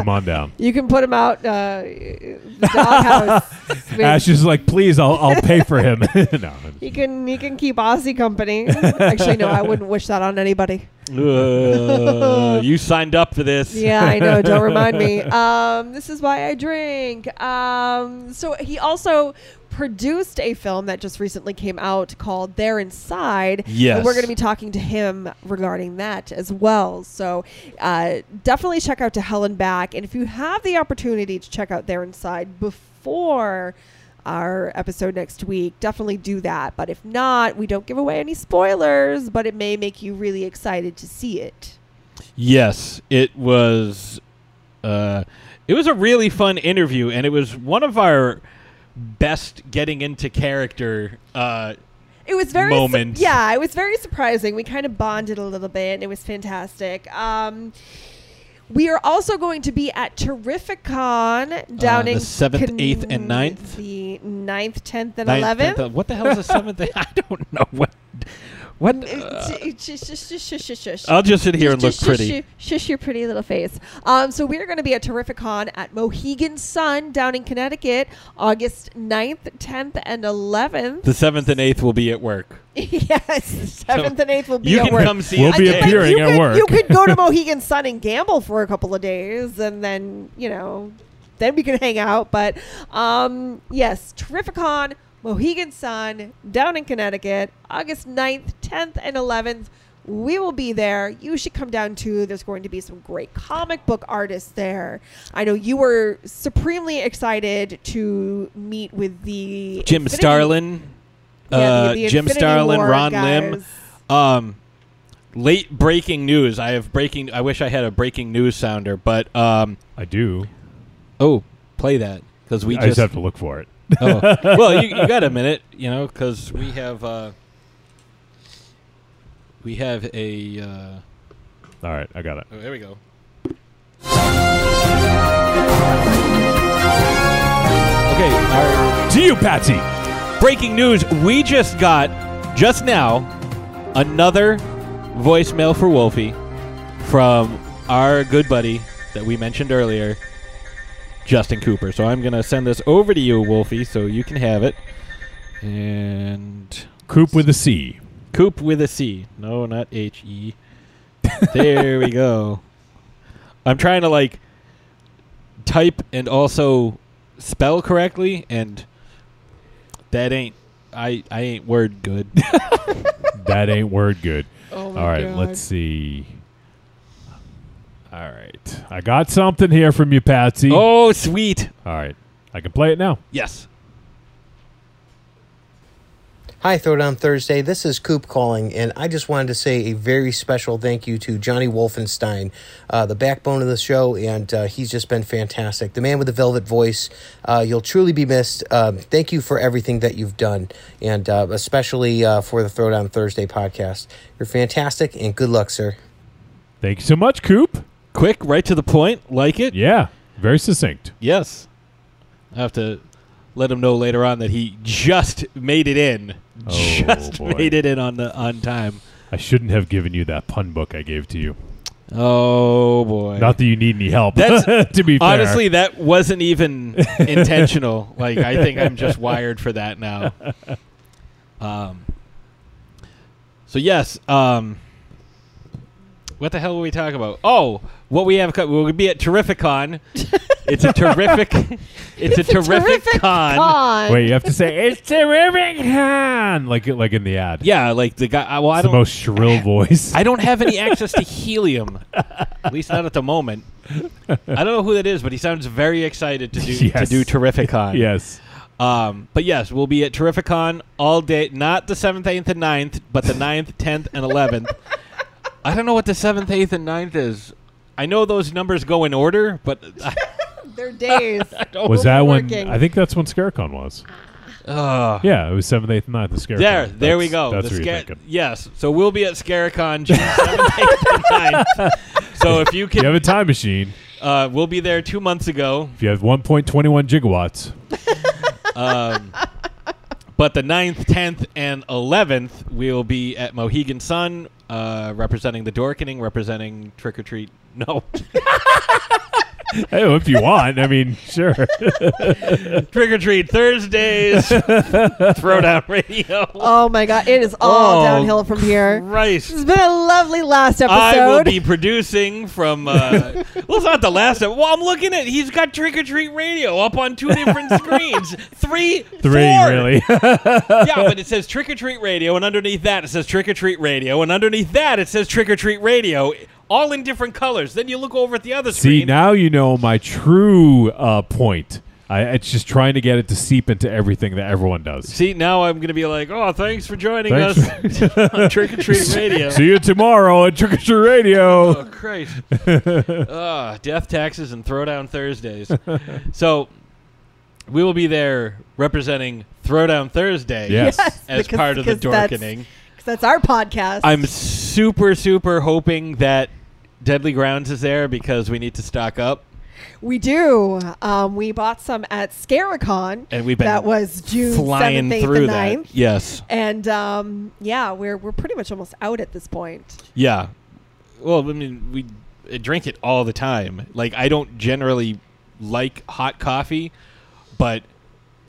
on down. You can put him out uh, the doghouse. with- Ash is like, please, I'll, I'll pay for him. no. He can he can keep Aussie company. Actually, no, I wouldn't wish that on anybody. Uh, you signed up for this. Yeah, I know. Don't remind me. Um, this is why I drink. Um, so he also produced a film that just recently came out called They're Inside. Yes. And we're going to be talking to him regarding that as well. So uh, definitely check out To Hell and Back. And if you have the opportunity to check out They're Inside before our episode next week, definitely do that. But if not, we don't give away any spoilers, but it may make you really excited to see it. Yes, it was. Uh, it was a really fun interview, and it was one of our best getting into character. Uh, It was very su- yeah, it was very surprising. We kind of bonded a little bit, and it was fantastic. Um, we are also going to be at Terrificon down Uh, the in 7th, 8th, and 9th? The 9th, 10th, and eleventh. uh, what the hell is the seventh? I don't know what. What? I'll just sit here and look pretty. Shush, shush your pretty little face. Um, so we're going to be at Terrificon at Mohegan Sun down in Connecticut, August 9th, 10th, and 11th. The seventh and eighth will be at work. yes, 7th and 8th will be you at can work. come see We'll it be today. appearing you at could, work. You could go to Mohegan Sun and gamble for a couple of days, and then you know, then we can hang out. But um, yes, Terrificon, Mohegan Sun, down in Connecticut, August 9th, 10th, and 11th. We will be there. You should come down too. There's going to be some great comic book artists there. I know you were supremely excited to meet with the Jim Infinity- Starlin, Yeah, uh, the Jim Infinity Starlin, War Ron Lim. Um, late breaking news. I have breaking. I wish I had a breaking news sounder, but um, I do. Oh, play that because we I just, just have to look for it. Oh. well, you, you got a minute, you know, because we have uh, we have a. Uh, All right, I got it. oh, there we go. Okay, our To you, Patsy. breaking news. We just got just now another voicemail for Wolfie from our good buddy that we mentioned earlier, Justin Cooper. So I'm going to send this over to you, Wolfie, so you can have it. And Coop with a C. Coop with a C. No, not H E. there we go. I'm trying to like type and also spell correctly, and that ain't I I ain't word good. That ain't word good. Oh All my right, God. let's see. All right, I got something here from you, Patsy. oh, sweet. All right, I can play it now. Yes. Hi, Throwdown Thursday. This is Coop calling, and I just wanted to say a very special thank you to Johnny Wolfenstein, uh, the backbone of the show, and uh, he's just been fantastic. The man with the velvet voice. Uh, you'll truly be missed. Um, thank you for everything that you've done, and uh, especially uh, for the Throwdown Thursday podcast. You're fantastic, and good luck, sir. Thank you so much, Coop. Quick, right to the point. Like it? Yeah, very succinct. Yes. I have to let him know later on that he just made it in. Oh, just boy. made it in on the on time. I shouldn't have given you that pun book I gave to you. Oh boy. Not that you need any help. That's to be fair. honestly that wasn't even intentional. Like I think I'm just wired for that now. Um. So yes. Um. What the hell were we talking about? Oh, what we have. co- We'll be at Terrificon. It's a terrific. It's, a terrific, con. Wait, you have to say it's terrific, Han, like like in the ad. Yeah, like the guy. Well, I It's the don't. most shrill voice. I don't have any access to helium, at least not at the moment. I don't know who that is, but he sounds very excited to do to Yes. do Terrificon. Yes. Um, but yes, we'll be at Terrificon all day. Not the seventh, eighth, and 9th, but the 9th, tenth, and eleventh. I don't know what the seventh, eighth, and 9th is. I know those numbers go in order, but I, Their days. Was that when? working. I think that's when Scarecon was. Ugh. Yeah, it was seventh, eighth, and ninth. The Scarecon. There, there we That's- go. That's The what you're Sca- thinking. Yes, so we'll be at Scaricon June seventh, eighth, and 9th. So if you can, You have a time machine. uh, we'll be there two months ago. If you have 1.21 gigawatts, Um, but the 9th, 10th, and 11th, we'll be at Mohegan Sun, uh, representing the Dorkening, representing Trick or Treat. No. hey, if you want, I mean, sure. Trick or Treat Thursdays, Throwdown Radio. Oh my god, it is all Oh, downhill from here. Right, It's been a lovely last episode. I will be producing from. Uh, well, it's not the last. Of, well, I'm looking at. He's got Trick or Treat Radio up on two different screens. Three, Three, four. really. yeah, but it says Trick or Treat Radio, and underneath that it says Trick or Treat Radio, and underneath that it says Trick or Treat Radio, all in different colors. Then you look over at the other See, now you know my true uh, point. I, it's just trying to get it to seep into everything that everyone does. See, now I'm going to be like, oh, thanks for joining Thanks us on Trick or Treat Radio. See you tomorrow at Trick or Treat Radio. Oh, Christ. Ah, death taxes and throwdown Thursdays. so we will be there representing Throwdown Thursday Yes. Yes, as because- part of the darkening. because that's- Dorkening. 'Cause that's our podcast. I'm super, super hoping that Deadly Grounds is there because we need to stock up. We do. Um, we bought some at Scaricon. And we've been that was June flying 7th, 8th, through and that. Yes. And um, yeah, we're we're pretty much almost out at this point. Yeah. Well, I mean, we drink it all the time. Like, I don't generally like hot coffee, but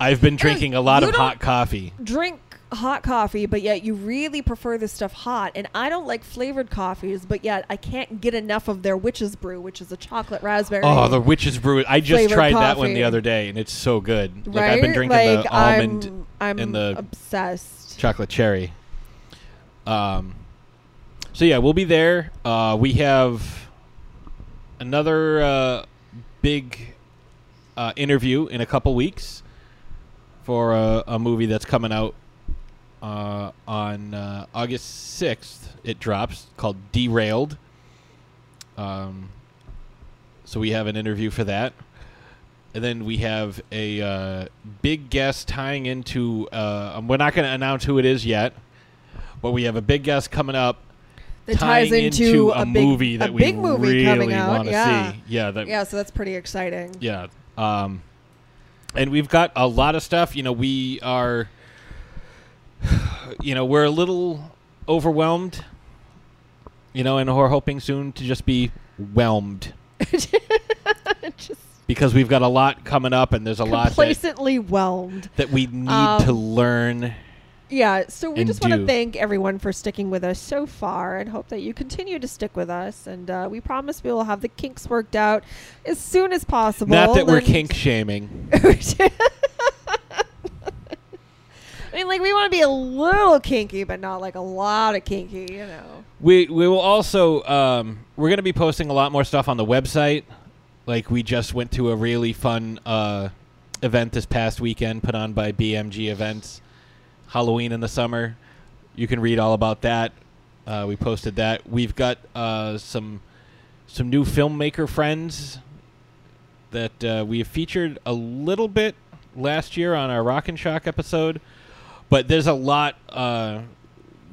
I've been drinking a lot you of hot coffee. Drink hot coffee, but yet you really prefer this stuff hot. And I don't like flavored coffees, but yet I can't get enough of their witch's brew, which is a chocolate raspberry. Oh, the witch's brew! I just tried that one the other day, and it's so good. Like right? I've been drinking like, the almond I'm, I'm and the obsessed. chocolate cherry. Um, so yeah, we'll be there. Uh, we have another uh, big uh, interview in a couple weeks for a, a movie that's coming out uh, on uh, August sixth. It drops called Derailed. Um, so we have an interview for that. And then we have a uh, big guest tying into. Uh, um, we're not going to announce who it is yet, but we have a big guest coming up. That ties tying into a, a big- movie a that big we movie really coming out, want to yeah. see. Yeah, that, yeah, so that's pretty exciting. yeah. Um, and we've got a lot of stuff. You know, we are. You know, we're a little overwhelmed. You know, and we're hoping soon to just be whelmed. because we've got a lot coming up, and there's a lot that, whelmed. that we need Um, to learn. Yeah, so we just want to thank everyone for sticking with us so far and hope that you continue to stick with us. And uh, we promise we will have the kinks worked out as soon as possible. Not that we're kink shaming. I mean, like, we want to be a little kinky, but not like a lot of kinky, you know. We we will also um, we're going to be posting a lot more stuff on the website. Like we just went to a really fun uh, event this past weekend put on by BMG Events, Halloween in the summer. You can read all about that. Uh, we posted that. We've got uh, some some new filmmaker friends that uh, we have featured a little bit last year on our Rock and Shock episode, but there's a lot. Uh,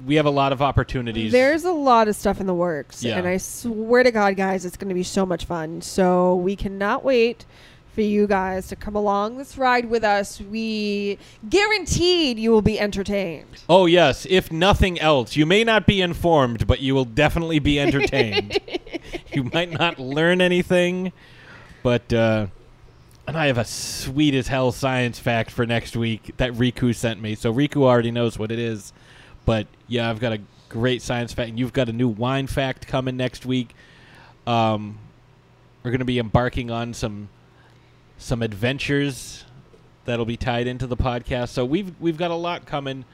we have a lot of opportunities. There's a lot of stuff in the works. Yeah. And I swear to God, guys, it's going to be so much fun. So we cannot wait for you guys to come along this ride with us. We guaranteed you will be entertained. Oh yes, if nothing else, you may not be informed, but you will definitely be entertained. you might not learn anything, but uh, and I have a sweet as hell science fact for next week that Riku sent me. So Riku already knows what it is, but yeah, I've got a great science fact, and you've got a new wine fact coming next week. Um, we're going to be embarking on some some adventures that'll be tied into the podcast. So we've we've got a lot coming.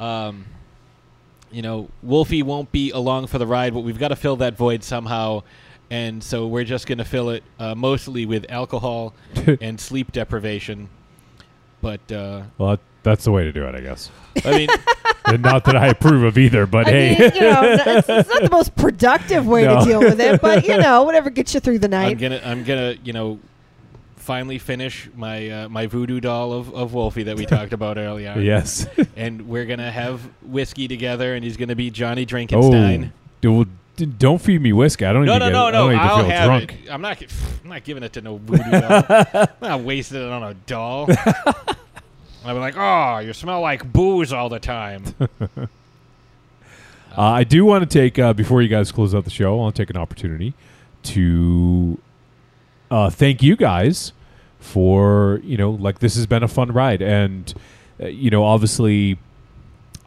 Um, you know, Wolfie won't be along for the ride, but we've got to fill that void somehow. And so we're just going to fill it uh, mostly with alcohol and sleep deprivation. But uh, Well, that's the way to do it, I guess. I mean, and not that I approve of either, but I hey, mean, you know, it's, it's not the most productive way No. to deal with it, but, you know, whatever gets you through the night. I'm night. gonna I'm gonna you know finally finish my uh, my voodoo doll of, of Wolfie that we talked about earlier. Yes. and we're gonna have whiskey together, and he's gonna be Johnny oh, Drinkenstein. dude, d- don't feed me whiskey. I don't No, need no, to get, no, I don't need to I'll feel have drunk. it. I'm not. I'm not giving it to no voodoo doll. I'm not wasting it on a doll. I'll be like, oh, you smell like booze all the time. Uh, I do want to take uh, before you guys close out the show. I want to take an opportunity to uh, thank you guys for you know like this has been a fun ride, and uh, you know obviously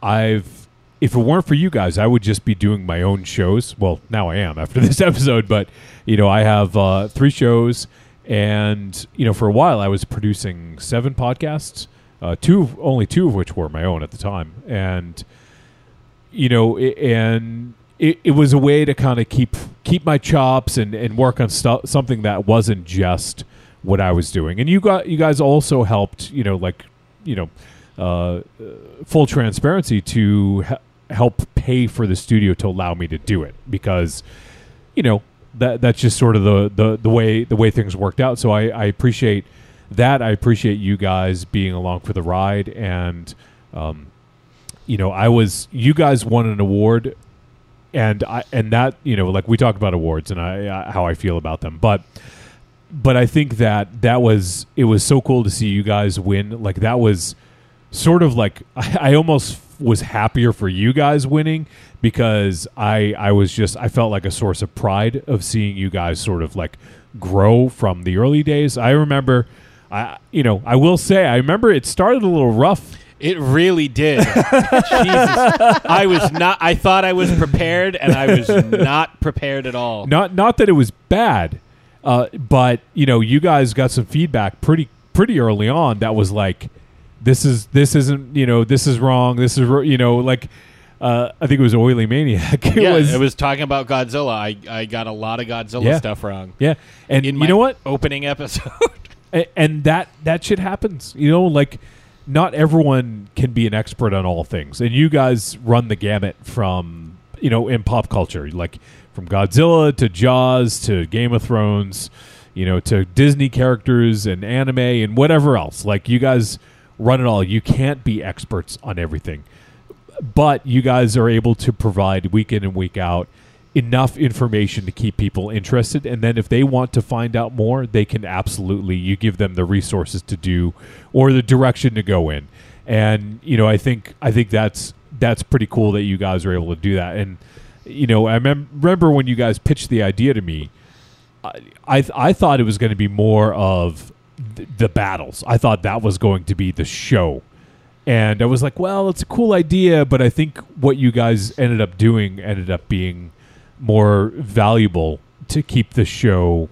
I've if it weren't for you guys, I would just be doing my own shows. Well, now I am after this episode, but you know I have uh, three shows, and you know for a while I was producing seven podcasts, uh, two only two of which were my own at the time, and you know, i and it, it was a way to kind of keep keep my chops and, and work on something that wasn't just what I was doing. And you got you guys also helped, you know, like you know, uh, uh, full transparency to help pay for the studio to allow me to do it because you know that that's just sort of the, the, the way the way things worked out. So I, I appreciate that. I appreciate you guys being along for the ride and um, you know, I was you guys won an award, and I and that you know, like we talk about awards and I how I feel about them, but but I think that that was it was so cool to see you guys win. Like that was sort of like I, I almost was happier for you guys winning because I I was just I felt like a source of pride of seeing you guys sort of like grow from the early days. I remember I you know, I will say I remember it started a little rough. It really did. Jesus. I was not I thought I was prepared and I was not prepared at all. Not not that it was bad, uh, but you know, you guys got some feedback pretty pretty early on that was like, this is this isn't you know this is wrong. This is you know like. Uh, I think it was Oily Maniac. it yeah, was it was talking about Godzilla. I, I got a lot of Godzilla Yeah. stuff wrong. Yeah, and in you my know what? Opening episode. A- and that that shit happens. You know, like not everyone can be an expert on all things, and you guys run the gamut from you know in pop culture, like from Godzilla to Jaws to Game of Thrones, you know, to Disney characters and anime and whatever else. Like you guys run it all. You can't be experts on everything, but you guys are able to provide week in and week out enough information to keep people interested. And then if they want to find out more they can absolutely you give them the resources to do or the direction to go in. And you know i think i think that's that's pretty cool that you guys are able to do that. And you know i mem- remember when you guys pitched the idea to me I I, I thought it was going to be more of th- the battles. I thought that was going to be the show, and I was like, well, it's a cool idea, but I think what you guys ended up doing ended up being more valuable to keep the show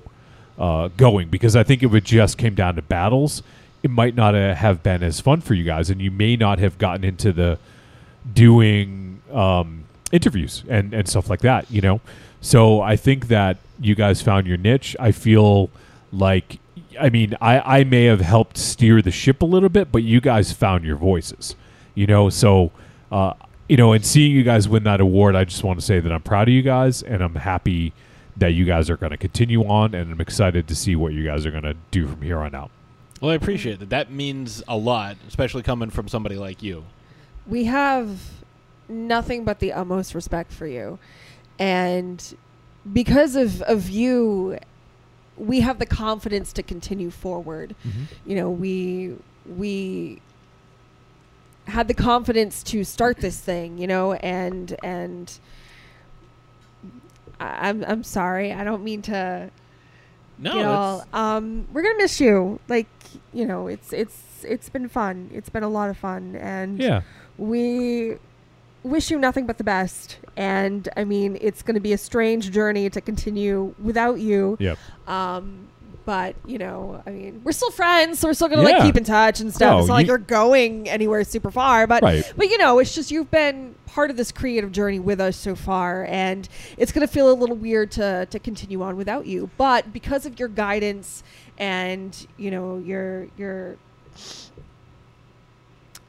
uh, going because I think if it just came down to battles, it might not uh, have been as fun for you guys, and you may not have gotten into the doing um, interviews and, and stuff like that, you know? So I think that you guys found your niche. I feel like, I mean, I, I may have helped steer the ship a little bit, but you guys found your voices, you know? So, uh, you know, and seeing you guys win that award, I just want to say that I'm proud of you guys and I'm happy that you guys are going to continue on and I'm excited to see what you guys are going to do from here on out. Well, I appreciate that. That means a lot, especially coming from somebody like you. we have nothing but the utmost respect for you and because of of you we have the confidence to continue forward. You know we we had the confidence to start this thing you know and and I- I'm I'm sorry. I don't mean to No, get all um we're gonna miss you. Like you know it's it's it's been fun. It's been a lot of fun. And Yeah. we wish you nothing but the best and i mean it's going to be a strange journey to continue without you Yep. um but you know i mean we're still friends so we're still going to Yeah. like keep in touch and stuff No, it's not like you- you're going anywhere super far but Right. but you know it's just you've been part of this creative journey with us so far and it's going to feel a little weird to to continue on without you but because of your guidance and you know your your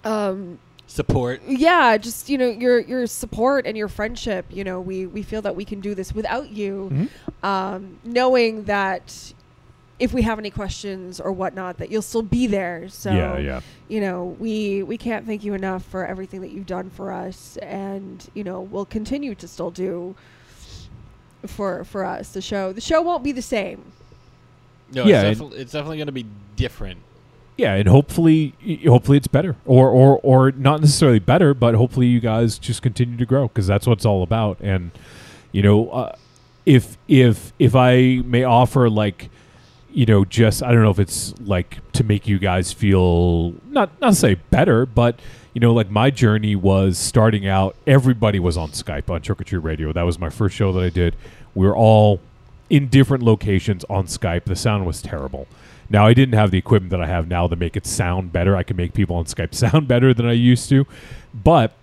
um Support. yeah just you know your your support and your friendship you know we we feel that we can do this without you Mm-hmm. um knowing that if we have any questions or whatnot that you'll still be there so Yeah, yeah. you know we we can't thank you enough for everything that you've done for us and you know we'll continue to still do for for us the show the show won't be the same No, Yeah, it's, defi- it's definitely going to be different. Yeah, and hopefully, hopefully it's better, or or or not necessarily better, but hopefully you guys just continue to grow because that's what it's all about. And you know, uh, if if if I may offer like, you know, just I don't know if it's like to make you guys feel not not say better, but you know, like my journey was starting out. Everybody was on Skype on Trick Radio. That was my first show that I did. We were all in different locations on Skype. The sound was terrible. Now I didn't have the equipment that I have now to make it sound better. I can make people on Skype sound better than I used to, but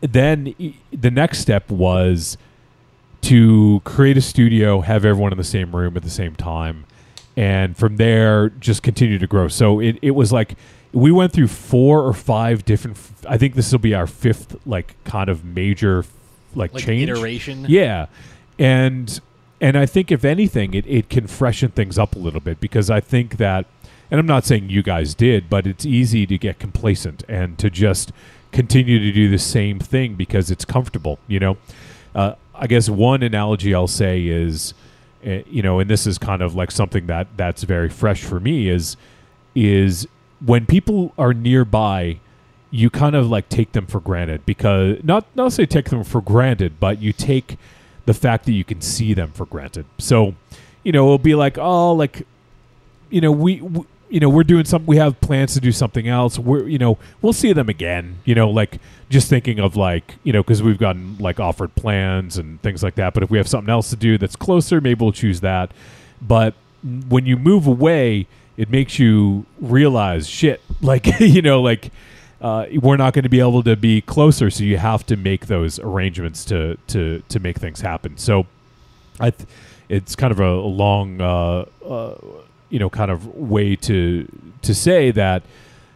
then the next step was to create a studio, have everyone in the same room at the same time, and from there just continue to grow. So it, it was like we went through four or five different. f- I think this will be our fifth like kind of major like, Like change iteration? Yeah, and and I think if anything, it it can freshen things up a little bit because I think that, and I'm not saying you guys did, but it's easy to get complacent and to just continue to do the same thing because it's comfortable. You know, uh, I guess one analogy I'll say is eh, you know, and this is kind of like something that that's very fresh for me is is when people are nearby, you kind of like take them for granted because not not say take them for granted, but you take the fact that you can see them for granted. So, you know, it'll be like, oh, like, you know, we, we you know, we're doing some. We have plans to do something else. We're, you know, we'll see them again. You know, like just thinking of like, you know, because we've gotten like offered plans and things like that. But if we have something else to do that's closer, maybe we'll choose that. But when you move away, it makes you realize shit. Like, you know, like uh, we're not going to be able to be closer, so you have to make those arrangements to to to make things happen. So, I, th- it's kind of a, long, uh, uh, you know, kind of way to to say that,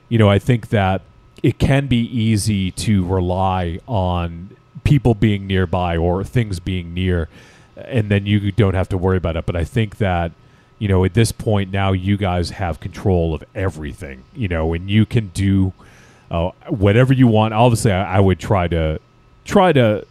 you know, I think that it can be easy to rely on people being nearby or things being near, and then you don't have to worry about it. But I think that you know, at this point now, you guys have control of everything, you know, and you can do uh, whatever you want. Obviously, I, I, would try to try to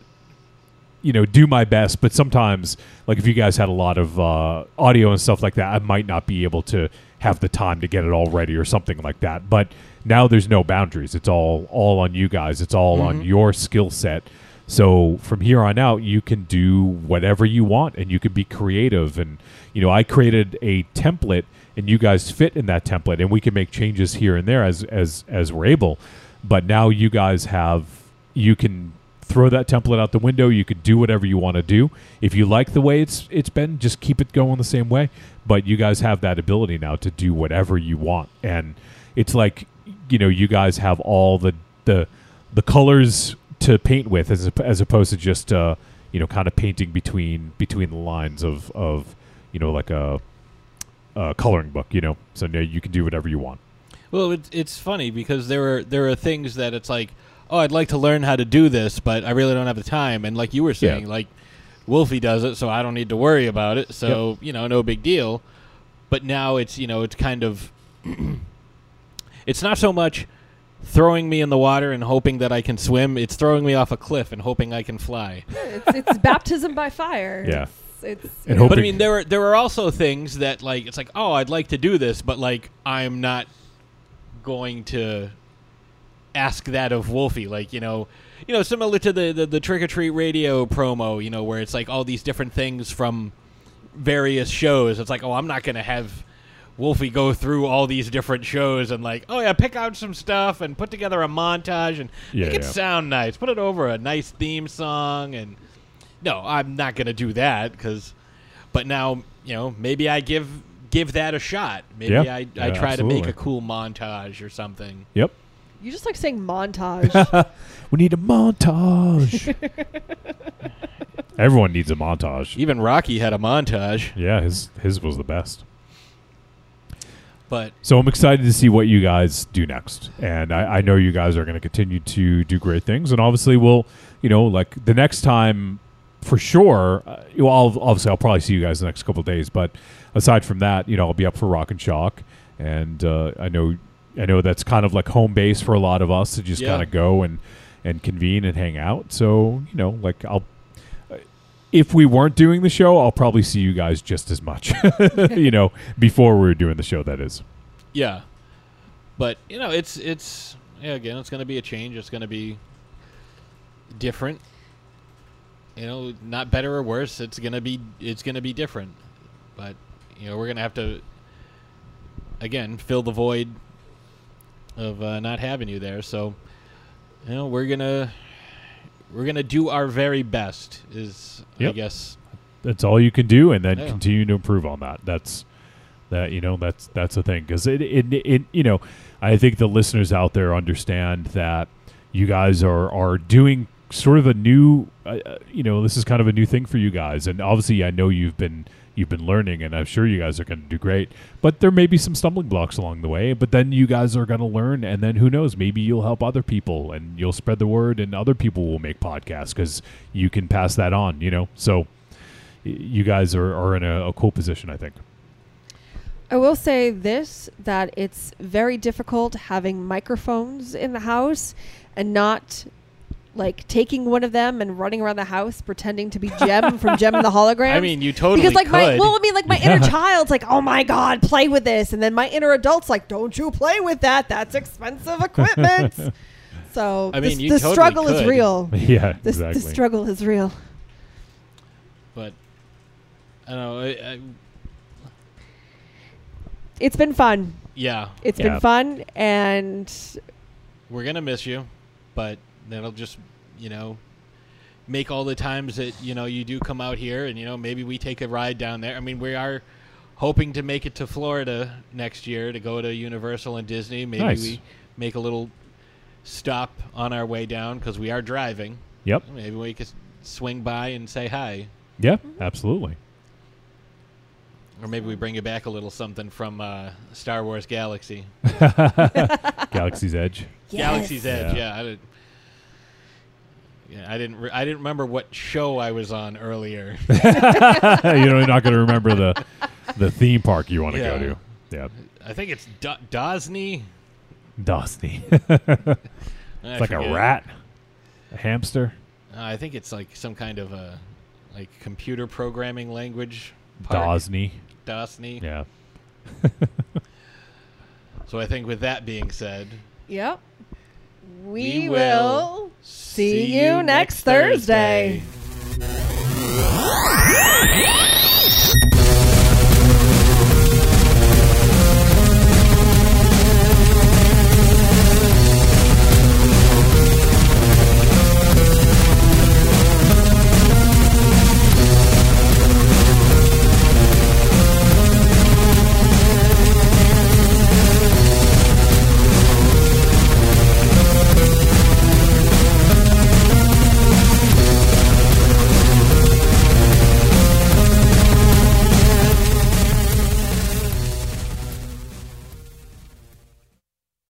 you know do my best, but sometimes, like if you guys had a lot of uh, audio and stuff like that, I might not be able to have the time to get it all ready or something like that. But now there's no boundaries. It's all all on you guys. It's all Mm-hmm. on your skill set. So from here on out, you can do whatever you want, and you can be creative. And you know, I created a template, and you guys fit in that template, and we can make changes here and there as as as we're able. But now you guys have you can throw that template out the window. You can do whatever you want to do. If you like the way it's it's been, just keep it going the same way. But you guys have that ability now to do whatever you want, and it's like you know you guys have all the the the colors to paint with as as opposed to just uh, you know kind of painting between between the lines of of you know like a, a coloring book. You know, so now you can do whatever you want. Well, it's it's funny because there are there are things that it's like, oh, I'd like to learn how to do this, but I really don't have the time. And like you were saying, Yeah. like Wolfie does it, so I don't need to worry about it. So you know, no big deal. But now it's you know it's kind of it's not so much throwing me in the water and hoping that I can swim. It's throwing me off a cliff and hoping I can fly. it's, it's baptism by fire. Yeah. It's, it's And you But I mean, there are there are also things that like it's like, oh, I'd like to do this, but like I'm not going to ask that of Wolfie. Like you know, you know, similar to the the, the Trick or Treat Radio promo, you know, where it's like all these different things from various shows. It's like, oh, I'm not going to have Wolfie go through all these different shows and like, oh yeah, pick out some stuff and put together a montage and Yeah, make it yeah. sound nice. Put it over a nice theme song and no, I'm not going to do that because. But now, you know, maybe I give give that a shot. Maybe Yeah. I, I Yeah, try to make a cool montage or something. Yep. you just like saying montage. we need a montage. Everyone needs a montage. Even Rocky had a montage. Yeah, his his was the best. But So I'm excited to see what you guys do next, and I, I know you guys are going to continue to do great things, and obviously we'll, you know, like the next time, for sure. Uh, well, I'll, obviously I'll probably see you guys the next couple of days, but aside from that, you know, I'll be up for Rock and Shock, and uh, I know, I know that's kind of like home base for a lot of us to just Yeah. kind of go and and convene and hang out. So you know, like I'll if we weren't doing the show, I'll probably see you guys just as much. you know, before we were doing the show, that is. Yeah, but you know, it's it's yeah, again, it's going to be a change. It's going to be different. You know, not better or worse. It's gonna be it's gonna be different. But you know, we're gonna have to again fill the void of uh, not having you there. So you know, we're gonna we're gonna do our very best. Is I guess That's all you can do, and then Yeah. continue to improve on that. That's that you know that's that's the thing because it, it it you know I think the listeners out there understand that you guys are are doing sort of a new uh, uh, you know this is kind of a new thing for you guys, and obviously I know you've been you've been learning, and I'm sure you guys are going to do great. But there may be some stumbling blocks along the way, but then you guys are going to learn, and then who knows? Maybe you'll help other people, and you'll spread the word, and other people will make podcasts because you can pass that on. You know, so you guys are, are in a, a cool position, I think. I will say this that it's very difficult having microphones in the house and not like taking one of them and running around the house pretending to be Jem from Jem and the Hologram. I mean, you totally because like my well, I mean, like my inner child's like, oh my god, play with this, and then my inner adult's like, don't you play with that? That's expensive equipment. so I mean, the, the totally struggle is real. Yeah, The- exactly. The struggle is real. But I don't know. I, I, It's been fun. yeah, It's Yeah. been fun, and we're gonna miss you, but that'll just you know make all the times that you know you do come out here, and you know maybe we take a ride down there. I mean, we are hoping to make it to Florida next year to go to Universal and Disney. Maybe Nice. we make a little stop on our way down because we are driving. Yep. Maybe we could swing by and say hi. Yeah, absolutely. Or maybe we bring you back a little something from uh, Star Wars Galaxy. Galaxy's Edge. Galaxy's Edge. Yeah. Yeah, I did. Yeah, I didn't. Re- I didn't remember what show I was on earlier. you know, you're not going to remember the the theme park you want to Yeah. go to. Yeah, I think it's Do- Dosney. Dusty. I it's like a forget. rat, a hamster. Uh, I think it's like some kind of a like computer programming language. park. Dosney. Dosney. Yeah. So I think with that being said, Yep. We, will see you next Thursday. Thursday.